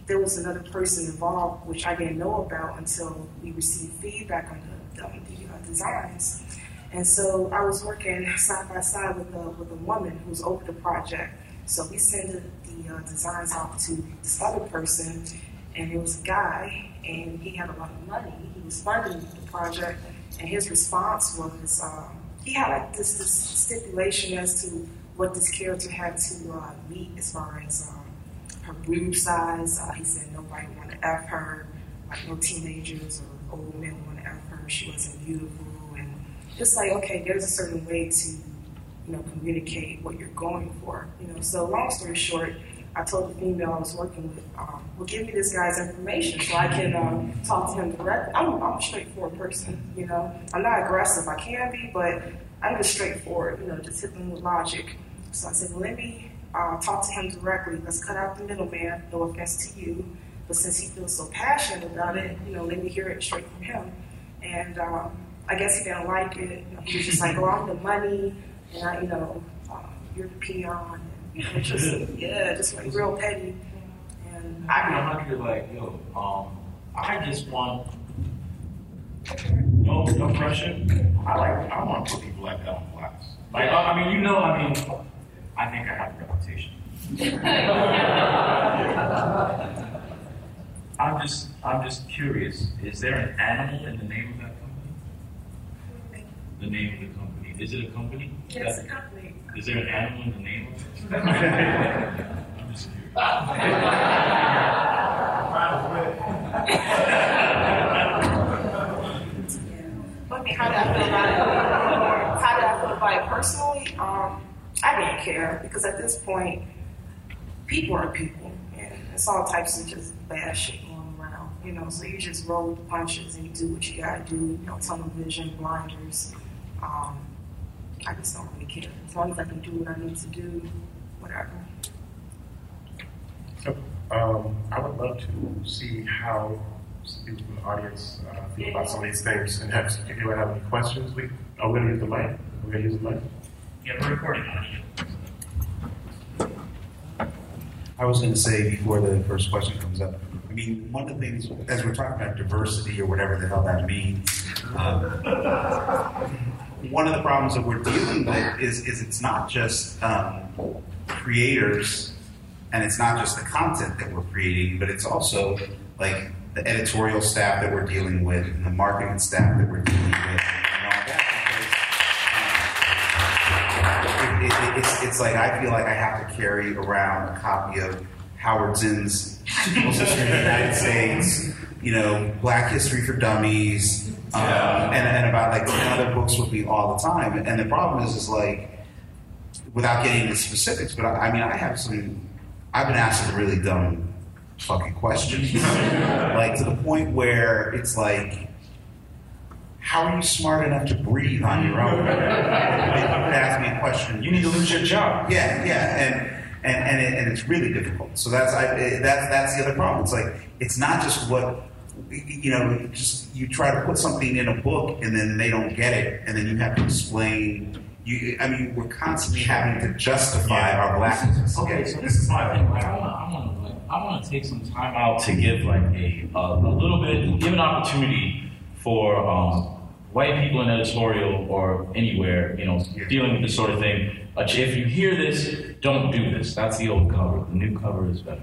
there was another person involved, which I didn't know about until we received feedback on the, the, uh, designs. And so I was working side by side with a, with a woman who's over the project. So we sent the, the uh, designs off to this other person, and it was a guy, and he had a lot of money. He was funding the project, and his response was um, he had like this, this stipulation as to what this character had to uh, meet as far as um, her boob size. Uh, he said nobody want to F her, like no teenagers or old men want to F her. She wasn't beautiful. And it's like, okay, there's a certain way to, you know, communicate what you're going for. You know, so long story short, I told the female I was working with, um, well, give me this guy's information so I can um, talk to him directly. I'm, I'm a straightforward person, you know. I'm not aggressive. I can be, but I'm just straightforward, you know, just hit them with logic. So I said, well, let me uh, talk to him directly. Let's cut out the middleman. No offense to you, but since he feels so passionate about it, you know, let me hear it straight from him. And um, I guess he didn't like it. He was just like, "Oh, I'm the money, and I, you know, uh, you're the peon." And, you know, just <laughs> yeah, just like real petty. And I can hundred like, yo, um, I just want no no pressure. I like I want to put people like that on blast. Like I mean, you know, I mean, I think I have a reputation. <laughs> I'm just I'm just curious. Is there an animal in the name of that company? The name of the company. Is it a company? Yes, a company. Is there an animal in the name of it? <laughs> I'm just curious. But I how did I feel about it? How did I feel about it personally? Um, I didn't care because at this point, people are people, and it's all types of just bad shit going around. You know, so you just roll the punches and you do what you gotta do. You know, tunnel vision, blinders. Um, I just don't really care as long as I can do what I need to do, whatever. So, um, I would love to see how people from the audience uh, feel about some of these things. And have, if you have any questions, we we going to use the mic. We're to use the mic. Yeah, we're recording on. I was going to say before the first question comes up. I mean, one of the things as we're talking about diversity or whatever the hell that means, um, one of the problems that we're dealing with is is it's not just um, creators and it's not just the content that we're creating, but it's also like the editorial staff that we're dealing with and the marketing staff that we're dealing with it's, like I feel like I have to carry around a copy of Howard Zinn's People's History of the United States, you know, Black History for Dummies, um, and, and about like 10 other books with me all the time. And the problem is, is like, without getting into specifics, but I, I mean, I have some, I've been asked some really dumb fucking questions. <laughs> like to the point where it's like, how are you smart enough to breathe on your own? ask me a question. You need to lose your job. Yeah, yeah, and and and, it, and it's really difficult. So that's I, it- that's that's the other problem. It's like it's not just what you know. Just you try to put something in a book and then they don't get it, and then you have to explain. You, I mean, we're constantly having to justify our blackness. Okay, so this is my thing. Like, I want to, I want to, like, I want to take some time out to give like a a, a little bit, give an opportunity for um, white people in editorial or anywhere, you know, dealing with this sort of thing. If you hear this, don't do this. That's the old cover. The new cover is better.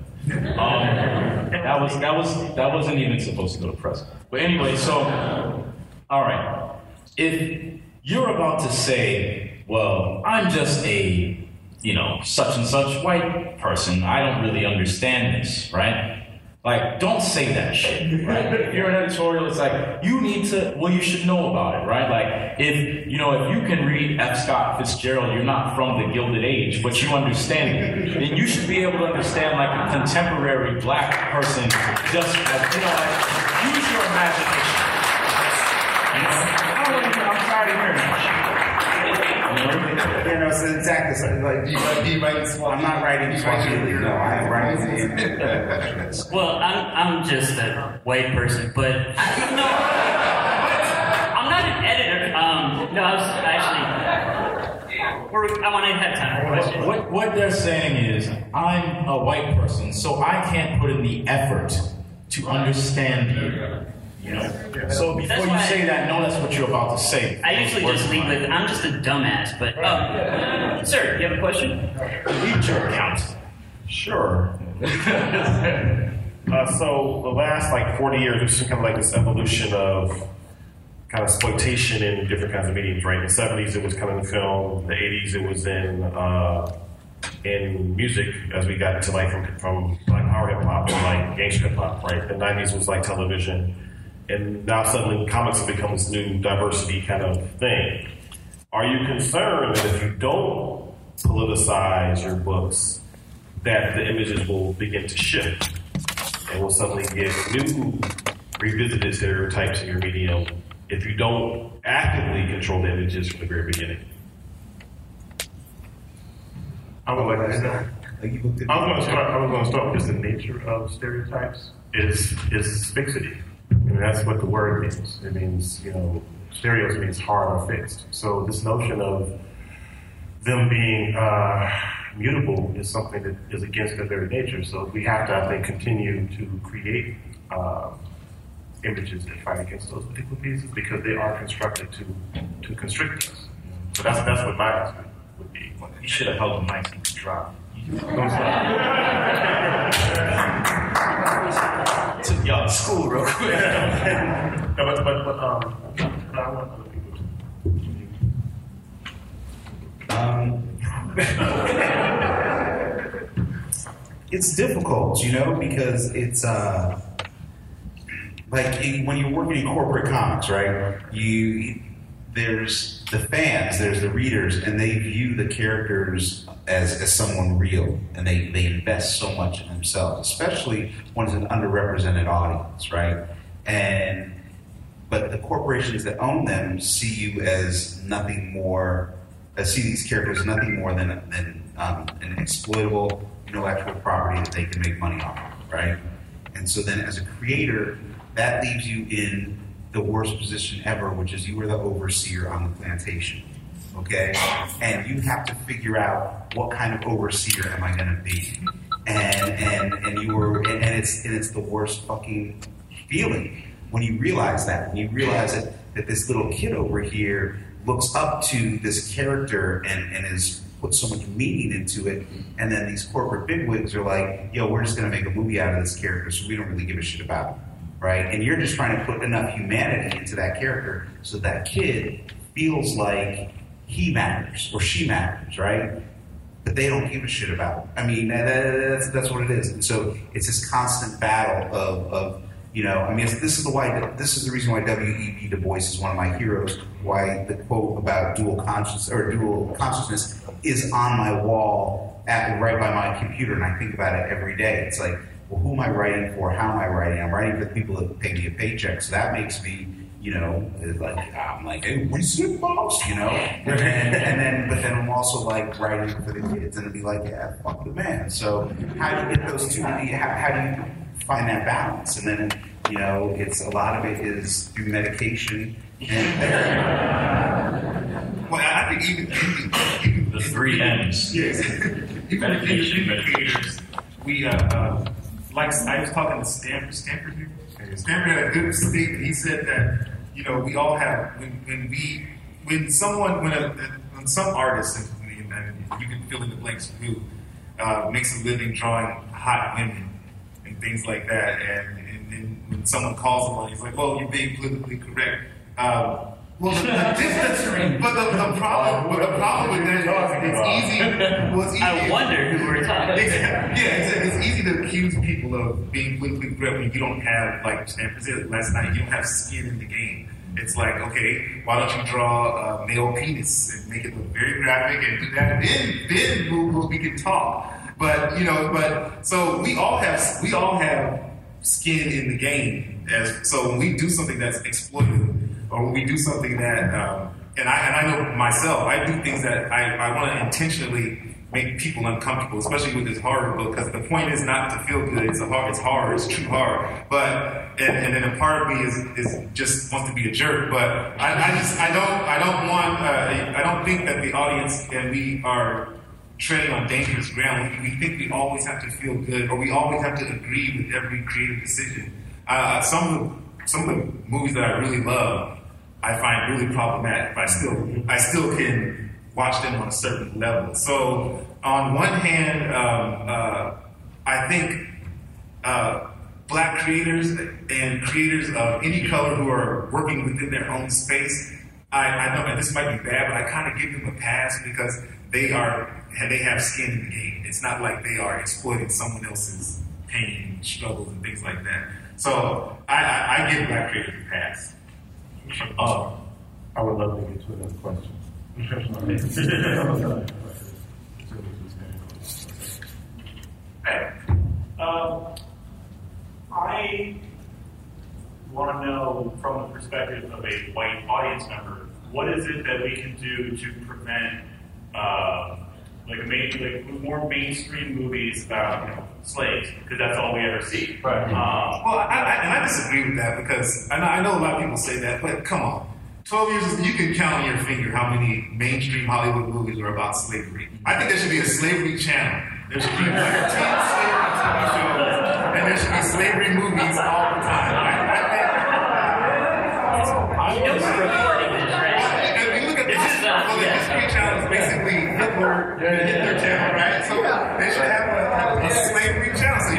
Um, that was that was that wasn't even supposed to go to press. But anyway, so all right. If you're about to say, well, I'm just a, you know, such and such white person, I don't really understand this, right? Like, don't say that shit, right? <laughs> if you're an editorial, it's like, you need to, well, you should know about it, right? Like, if, you know, if you can read F. Scott Fitzgerald, you're not from the Gilded Age, but you understand it, then you should be able to understand, like, a contemporary black person just as, you know, like, use your imagination. You know? I don't I'm tired of hearing that shit. You know, so exactly. So like, do you, do you write I'm not writing Swahili. No, I am writing. <laughs> Well, I'm, I'm just a white person, but <laughs> no, I'm not an editor. Um, no, I was actually. We're, I want to have time for questions. What, what they're saying is, I'm a white person, so I can't put in the effort to understand you. You know? So before That's you why- say that, know that's what you're about to say. I usually just leave with, I'm just a dumbass, but, oh, sir, you have a question? Lead your account. Sure. <laughs> uh, so the last like 40 years, we've seen kind of like this evolution of kind of exploitation in different kinds of mediums, right? In the 70s, it was kind of in film. The 80s, it was in uh, in music as we got into like from, from like power hip hop to like gangster hip hop, right? The 90s was like television, and now suddenly comics have become this new diversity kind of thing. Are you concerned that if you don't politicize your books, that the images will begin to shift and we'll suddenly get new revisited stereotypes in your medium if you don't actively control the images from the very beginning? I would like to start. I was going to start. I was going to start with just the nature of stereotypes is is fixity. Mean, that's what the word means. It means you know, stereos means hard or fixed. So this notion of them being uh, mutable is something that is against their very nature. So we have to, I think, continue to create uh, images that fight against those particular pieces because they are constructed to to constrict us. So that's that's what my answer would be. You should have held the mic and dropped. <laughs> <laughs> Y'all <laughs> to school real <laughs> quick. no, but, but, but, um, but I want other people to. Um, <laughs> it's difficult, you know, because it's uh, like in- when you're working in corporate comics, right? You there's the fans, there's the readers, and they view the characters as, as someone real, and they, they invest so much in themselves, especially when it's an underrepresented audience, right? And but the corporations that own them see you as nothing more, uh, see these characters nothing more than, than um, an exploitable intellectual property that they can make money off of, right? And so then as a creator, that leaves you in the worst position ever, which is you are the overseer on the plantation. Okay? And you have to figure out what kind of overseer am I gonna be. And and and you were and, and it's and it's the worst fucking feeling when you realize that, when you realize that, that this little kid over here looks up to this character and, and has put so much meaning into it, and then these corporate bigwigs are like, yo, we're just gonna make a movie out of this character, so we don't really give a shit about it. Right? And you're just trying to put enough humanity into that character so that kid feels like he matters or she matters, right? But they don't give a shit about. It. I mean, that, that- that's that's what it is. And so it's this constant battle of, of you know, I mean, this is the why. This is the reason why W.E.B. Du Bois is one of my heroes. Why the quote about dual conscious or dual consciousness is on my wall at right by my computer, and I think about it every day. It's like, well, who am I writing for? How am I writing? I'm writing for the people that pay me a paycheck, so that makes me, you know, like I'm like, hey, what's it, boss? You know, <laughs> and, and then, but then I'm also like writing for the kids, and it'd be like, yeah, fuck the man. So how do you get those two? How, how do you find that balance? And then, you know, it's a lot of it is through medication and Well, I think even, even, The three M's. Yes. even with Medication, the we uh, uh, like I was talking to Stanford. Stanford here. Stanford had a good statement. He said that you know we all have when, when we when someone when a when some artist and, you can fill in the blanks who uh, makes a living drawing hot women and things like that, and, and, and when someone calls him on, he's like, "Well, you're being politically correct." Um, well, <laughs> the, the difference, but the, the problem, but the problem with that is it's easy. Well, it's easy <laughs> I wonder who we're talking about. yeah, it's, it's easy to accuse people of being politically correct when you don't have, like last night, you don't have skin in the game. It's like, okay, why don't you draw a male penis and make it look very graphic and do that, and then then we'll, we'll, we can talk. But you know, but so we all have we all have skin in the game. As so when we do something that's exploitative, or when we do something that, um, and I and I know myself, I do things that I, I want to intentionally make people uncomfortable, especially with this horror book, because the point is not to feel good. It's a hard, it's horror, it's true horror. But and, and then a part of me is, is just wants to be a jerk. But I, I just I don't I don't want uh, I don't think that the audience and we are treading on dangerous ground. We, we think we always have to feel good, or we always have to agree with every creative decision. Uh, some some of the movies that I really love, I find really problematic. But I still I still can watch them on a certain level. So on one hand, um, uh, I think uh, black creators and creators of any color who are working within their own space, I, I know and this might be bad, but I kind of give them a pass because they are they have skin in the game. It's not like they are exploiting someone else's pain, struggles, and things like that. So I, I, I give black creators a pass. Uh, I would love to get to another question. <laughs> Hey, um, I want to know from the perspective of a white audience member, what is it that we can do to prevent, uh, like, main, like more mainstream movies about you know, slaves? Because that's all we ever see. Right. Um, Well, I, I, and I disagree with that because I know, I know a lot of people say that, but come on. 12 years, you can count on your finger how many mainstream Hollywood movies are about slavery. I think there should be a slavery channel. There should be like 10 slavery TV shows, and there should be slavery movies all the time. I, I think, No, we're recording this, right? if you look at This this, is not- well, the yeah. History Channel is basically Hitler, the Hitler channel, right? So they should have a, a slavery channel. So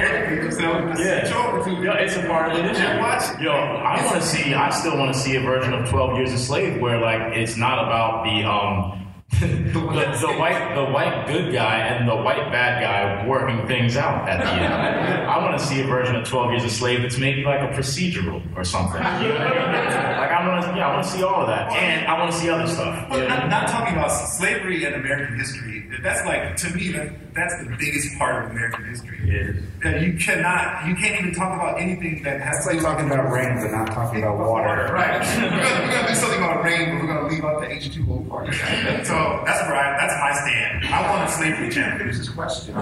anytime you want to educate yourself, just switch over to Yo, it's a part of the industry. Watch. Yo, I want to see. I still want to see a version of Twelve Years a Slave where like it's not about the um. <laughs> the, the white the white good guy and the white bad guy working things out at the end. <laughs> I want to see a version of Twelve Years a Slave that's maybe like a procedural or something. You know what I mean? Like I want to yeah I want to see all of that and I want to see other stuff. Well, not, not talking about slavery and American history. That's like to me that that's the biggest part of American history. That you cannot, you can't even talk about anything that has. It's like talking about rain, but not talking about water. Right. we're, gonna, we're gonna do something about rain, but we're gonna leave out the H two O part. So that's where I, that's my stand. I want a slavery channel. Finish this question. <laughs>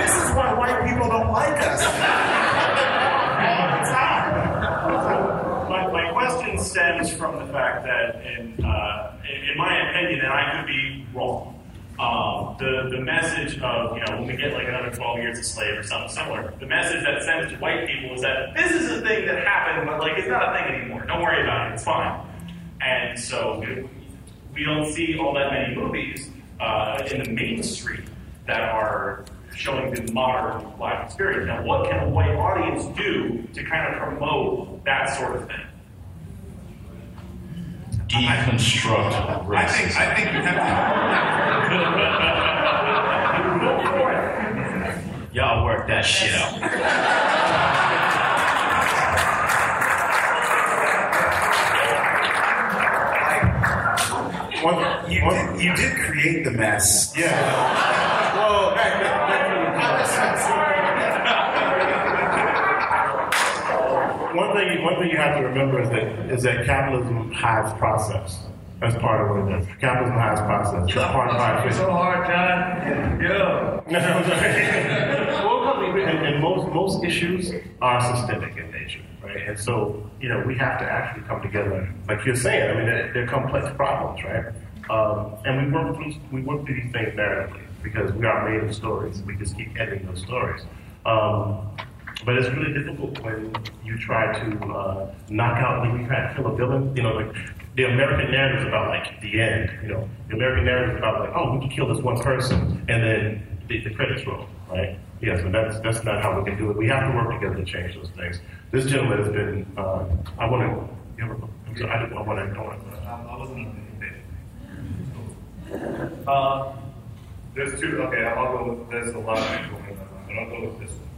This is why white people don't like us. My, my question stems from the fact that, in, uh, in, in my opinion, and I could be wrong, um, the, the message of, you know, when we get like another 12 years a slave or something similar, the message that sends to white people is that this is a thing that happened, but like it's not a thing anymore. Don't worry about it, it's fine. And so we don't see all that many movies uh, in the mainstream that are showing the modern life experience. Now, what can a white audience do to kind of promote that sort of thing? Deconstruct racism. I think I think you have to. <laughs> Y'all work that shit out. One, you, did, you did create the mess. Yeah. Thing, one thing you have to remember is that is that capitalism hides process. That's part of what it is. Capitalism hides process. It's part of how it so hard, John. Yeah. <laughs> and, and most most issues are systemic in nature, right? And so, you know, we have to actually come together, like you're saying. I mean, they're, they're complex problems, right? Um, and we work through we work through these things narratively because we are made of stories. We just keep editing those stories. Um, but it's really difficult when you try to uh, knock out, when you try to kill a villain. You know, like the American narrative is about like the end. You know, the American narrative is about like, oh, we can kill this one person, and then the, the credits roll, right? Yes, and that's that's not how we can do it. We have to work together to change those things. This gentleman has been. Uh, I want to. I'm sorry, I, I want to. I want to. I wasn't Uh, there's two. Okay, I'll go. With, there's a lot of things going on, but I'll go with this one.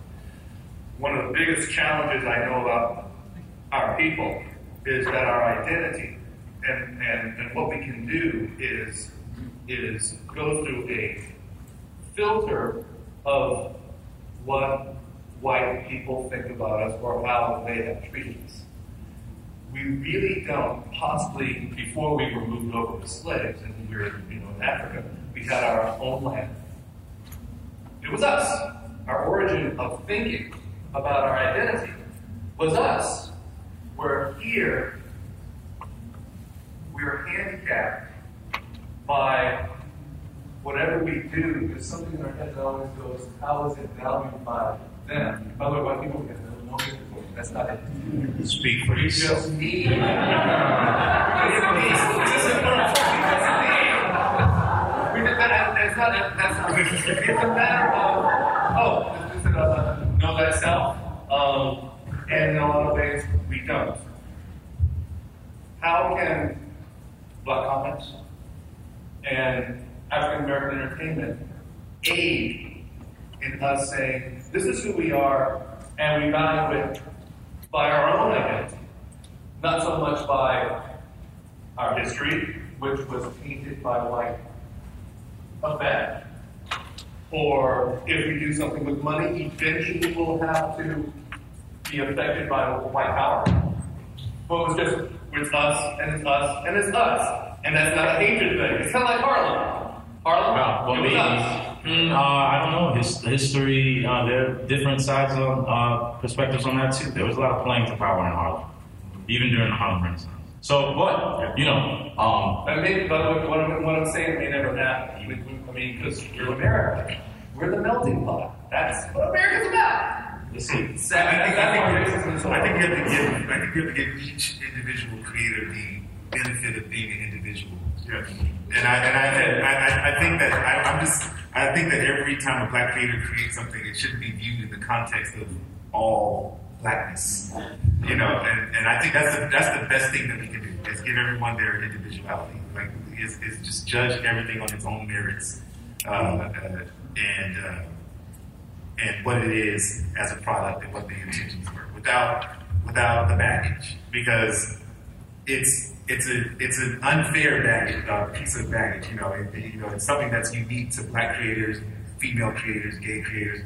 One of the biggest challenges I know about our people is that our identity and, and, and what we can do is is go through a filter of what white people think about us or how they have treated us. We really don't. Possibly before we were moved over as slaves and we were, you know, in Africa, we had our own land. It was us. Our origin of thinking about our identity was us. Where here, we are handicapped by whatever we do. There's something in our head that always goes, how is it valued by them? By the way, white people get no That's not it. Speak for You yourself. just need. It's me. This is what I'm talking about. It's me. We did that. Not. That's not. It's a matter of. Oh, this is a know thyself. Um, and in a lot of ways, we don't. How can black comics and African American entertainment aid in us saying, this is who we are, and we value it by our own identity, not so much by our history, which was painted by white effect. Or if we do something with money, eventually we'll have to be affected by white power. But it was just, it's us, and it's us, and it's us. And that's not a hatred thing. It's kind of like Harlem. Harlem, Well, it was maybe, us. mm, uh, I don't know. His, history, uh, there are different sides on uh, perspectives on that too. There was a lot of playing to power in Harlem, even during the Harlem Renaissance. So, but you know, um, I mean, but what, what, I'm, what I'm saying may never happen. I mean, because we're America. We're the melting pot. That's what America's about. you see, So, that's how racism is I think you have to give. I think you have to give each individual creator the benefit of being an individual. Yes. And I and I, I, I, I think that I, I'm just I think that every time a black creator creates something, it shouldn't be viewed in the context of all blackness. You know, and, and I think that's the that's the best thing that we can do is give everyone their individuality. Like is, is just judge everything on its own merits, uh, uh, and uh, and what it is as a product and what the intentions were, without without the baggage, because it's it's a it's an unfair baggage, piece of baggage. You know, it, you know, it's something that's unique to black creators, female creators, gay creators.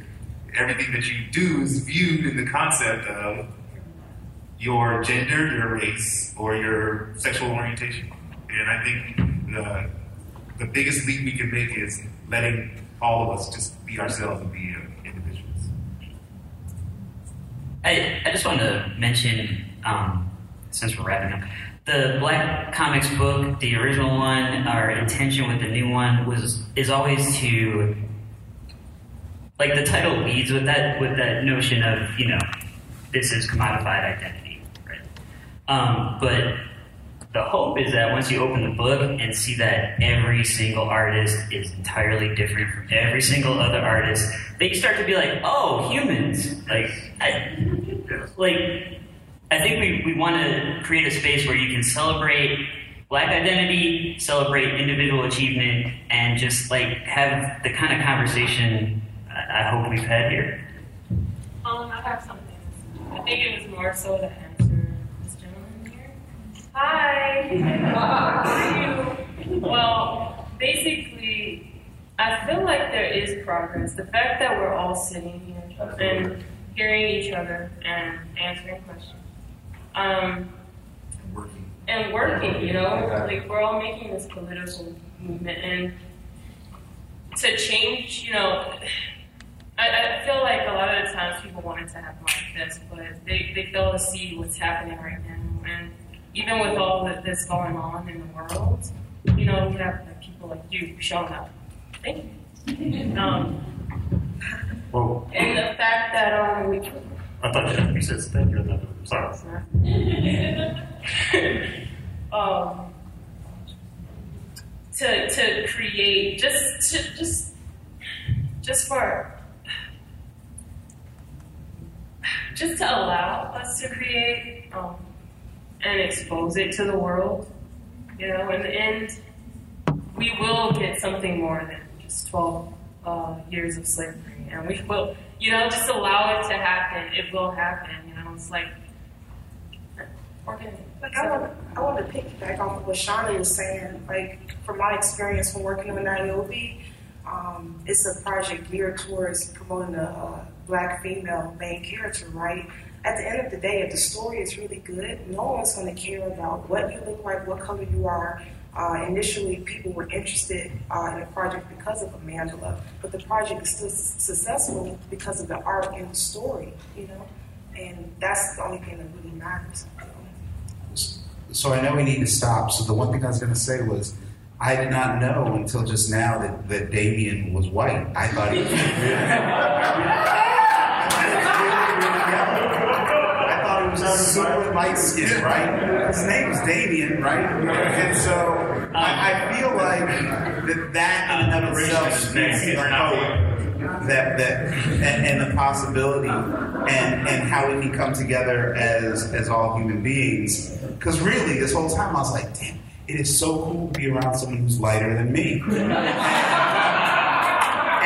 Everything that you do is viewed in the concept of your gender, your race, or your sexual orientation. And I think uh, the biggest leap we can make is letting all of us just be ourselves and be uh, individuals. I, I just want to mention, um, since we're wrapping up, the Black Comix book, the original one, our intention with the new one was is always to like the title leads with that with that notion of you know this is commodified identity, right? Um, but the hope is that once you open the book and see that every single artist is entirely different from every single other artist, that you start to be like, oh, humans. Like, I, like I think we, we want to create a space where you can celebrate black identity, celebrate individual achievement, and just like have the kind of conversation I, I hope we've had here. Um, I have something. I think it was more so to Hi. <laughs> How are you? Well, basically, I feel like there is progress. The fact that we're all sitting here and hearing each other and answering questions. Um, and working, you know, like we're all making this political movement, and to change, you know, I, I feel like a lot of the times people wanted to happen like this, but they, they fail to see what's happening right now. And even with all of this going on in the world, you know, we have like, people like you showing up. Thank you. Um, Whoa. and the fact that um, we, I thought you said thank you. and then- Sorry. <laughs> um, to to create just to, just just for just to allow us to create um, and expose it to the world, you know, in the end, we will get something more than just 12 uh, years of slavery. And we will, you know, just allow it to happen. It will happen, you know, it's like. Like I want, I want to piggyback off of what Shawna was saying. Like from my experience from working on Niobe, um, it's a project geared towards promoting a, a black female main character, right? At the end of the day, if the story is really good, no one's going to care about what you look like, what color you are. Uh, initially, people were interested uh, in the project because of Amandla, but the project is still s- successful because of the art and the story, you know? And that's the only thing that really matters. So I know we need to stop. So the one thing I was going to say was, I did not know until just now that, that Damian was white. I thought he was <laughs> I thought he was super light skinned, right? His name was Damian, right? And so I, I feel like that that in and of itself speaks to the hope that that and, and the possibility and and how we can come together as as all human beings. Because really, this whole time I was like, damn, it is so cool to be around someone who's lighter than me.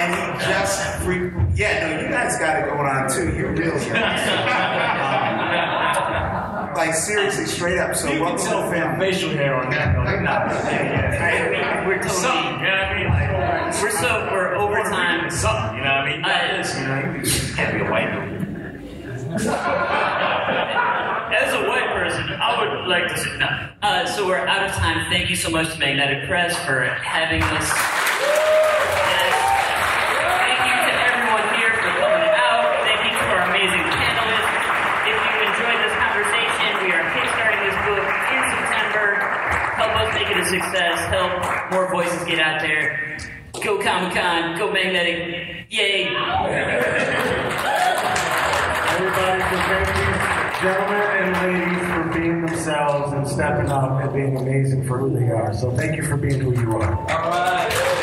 And he just freak. Yeah, no, you guys got it going on too. You're really um, like seriously, straight up. So You can welcome tell to the family. facial hair on that. No, they're not. I mean, we're totally, Something, you know what I mean? we're so, we're over time. Something, you know what I mean? Not this, you know? You can't be a white dude. <laughs> As a white person, I would like to say, no. Uh, so we're out of time. Thank you so much to Magnetic Press for having us. Help us make it a success. Help more voices get out there. Go Comic Con. Go Magnetic. Yay. Everybody, so thank you, gentlemen and ladies, for being themselves and stepping up and being amazing for who they are. So thank you for being who you are. All right.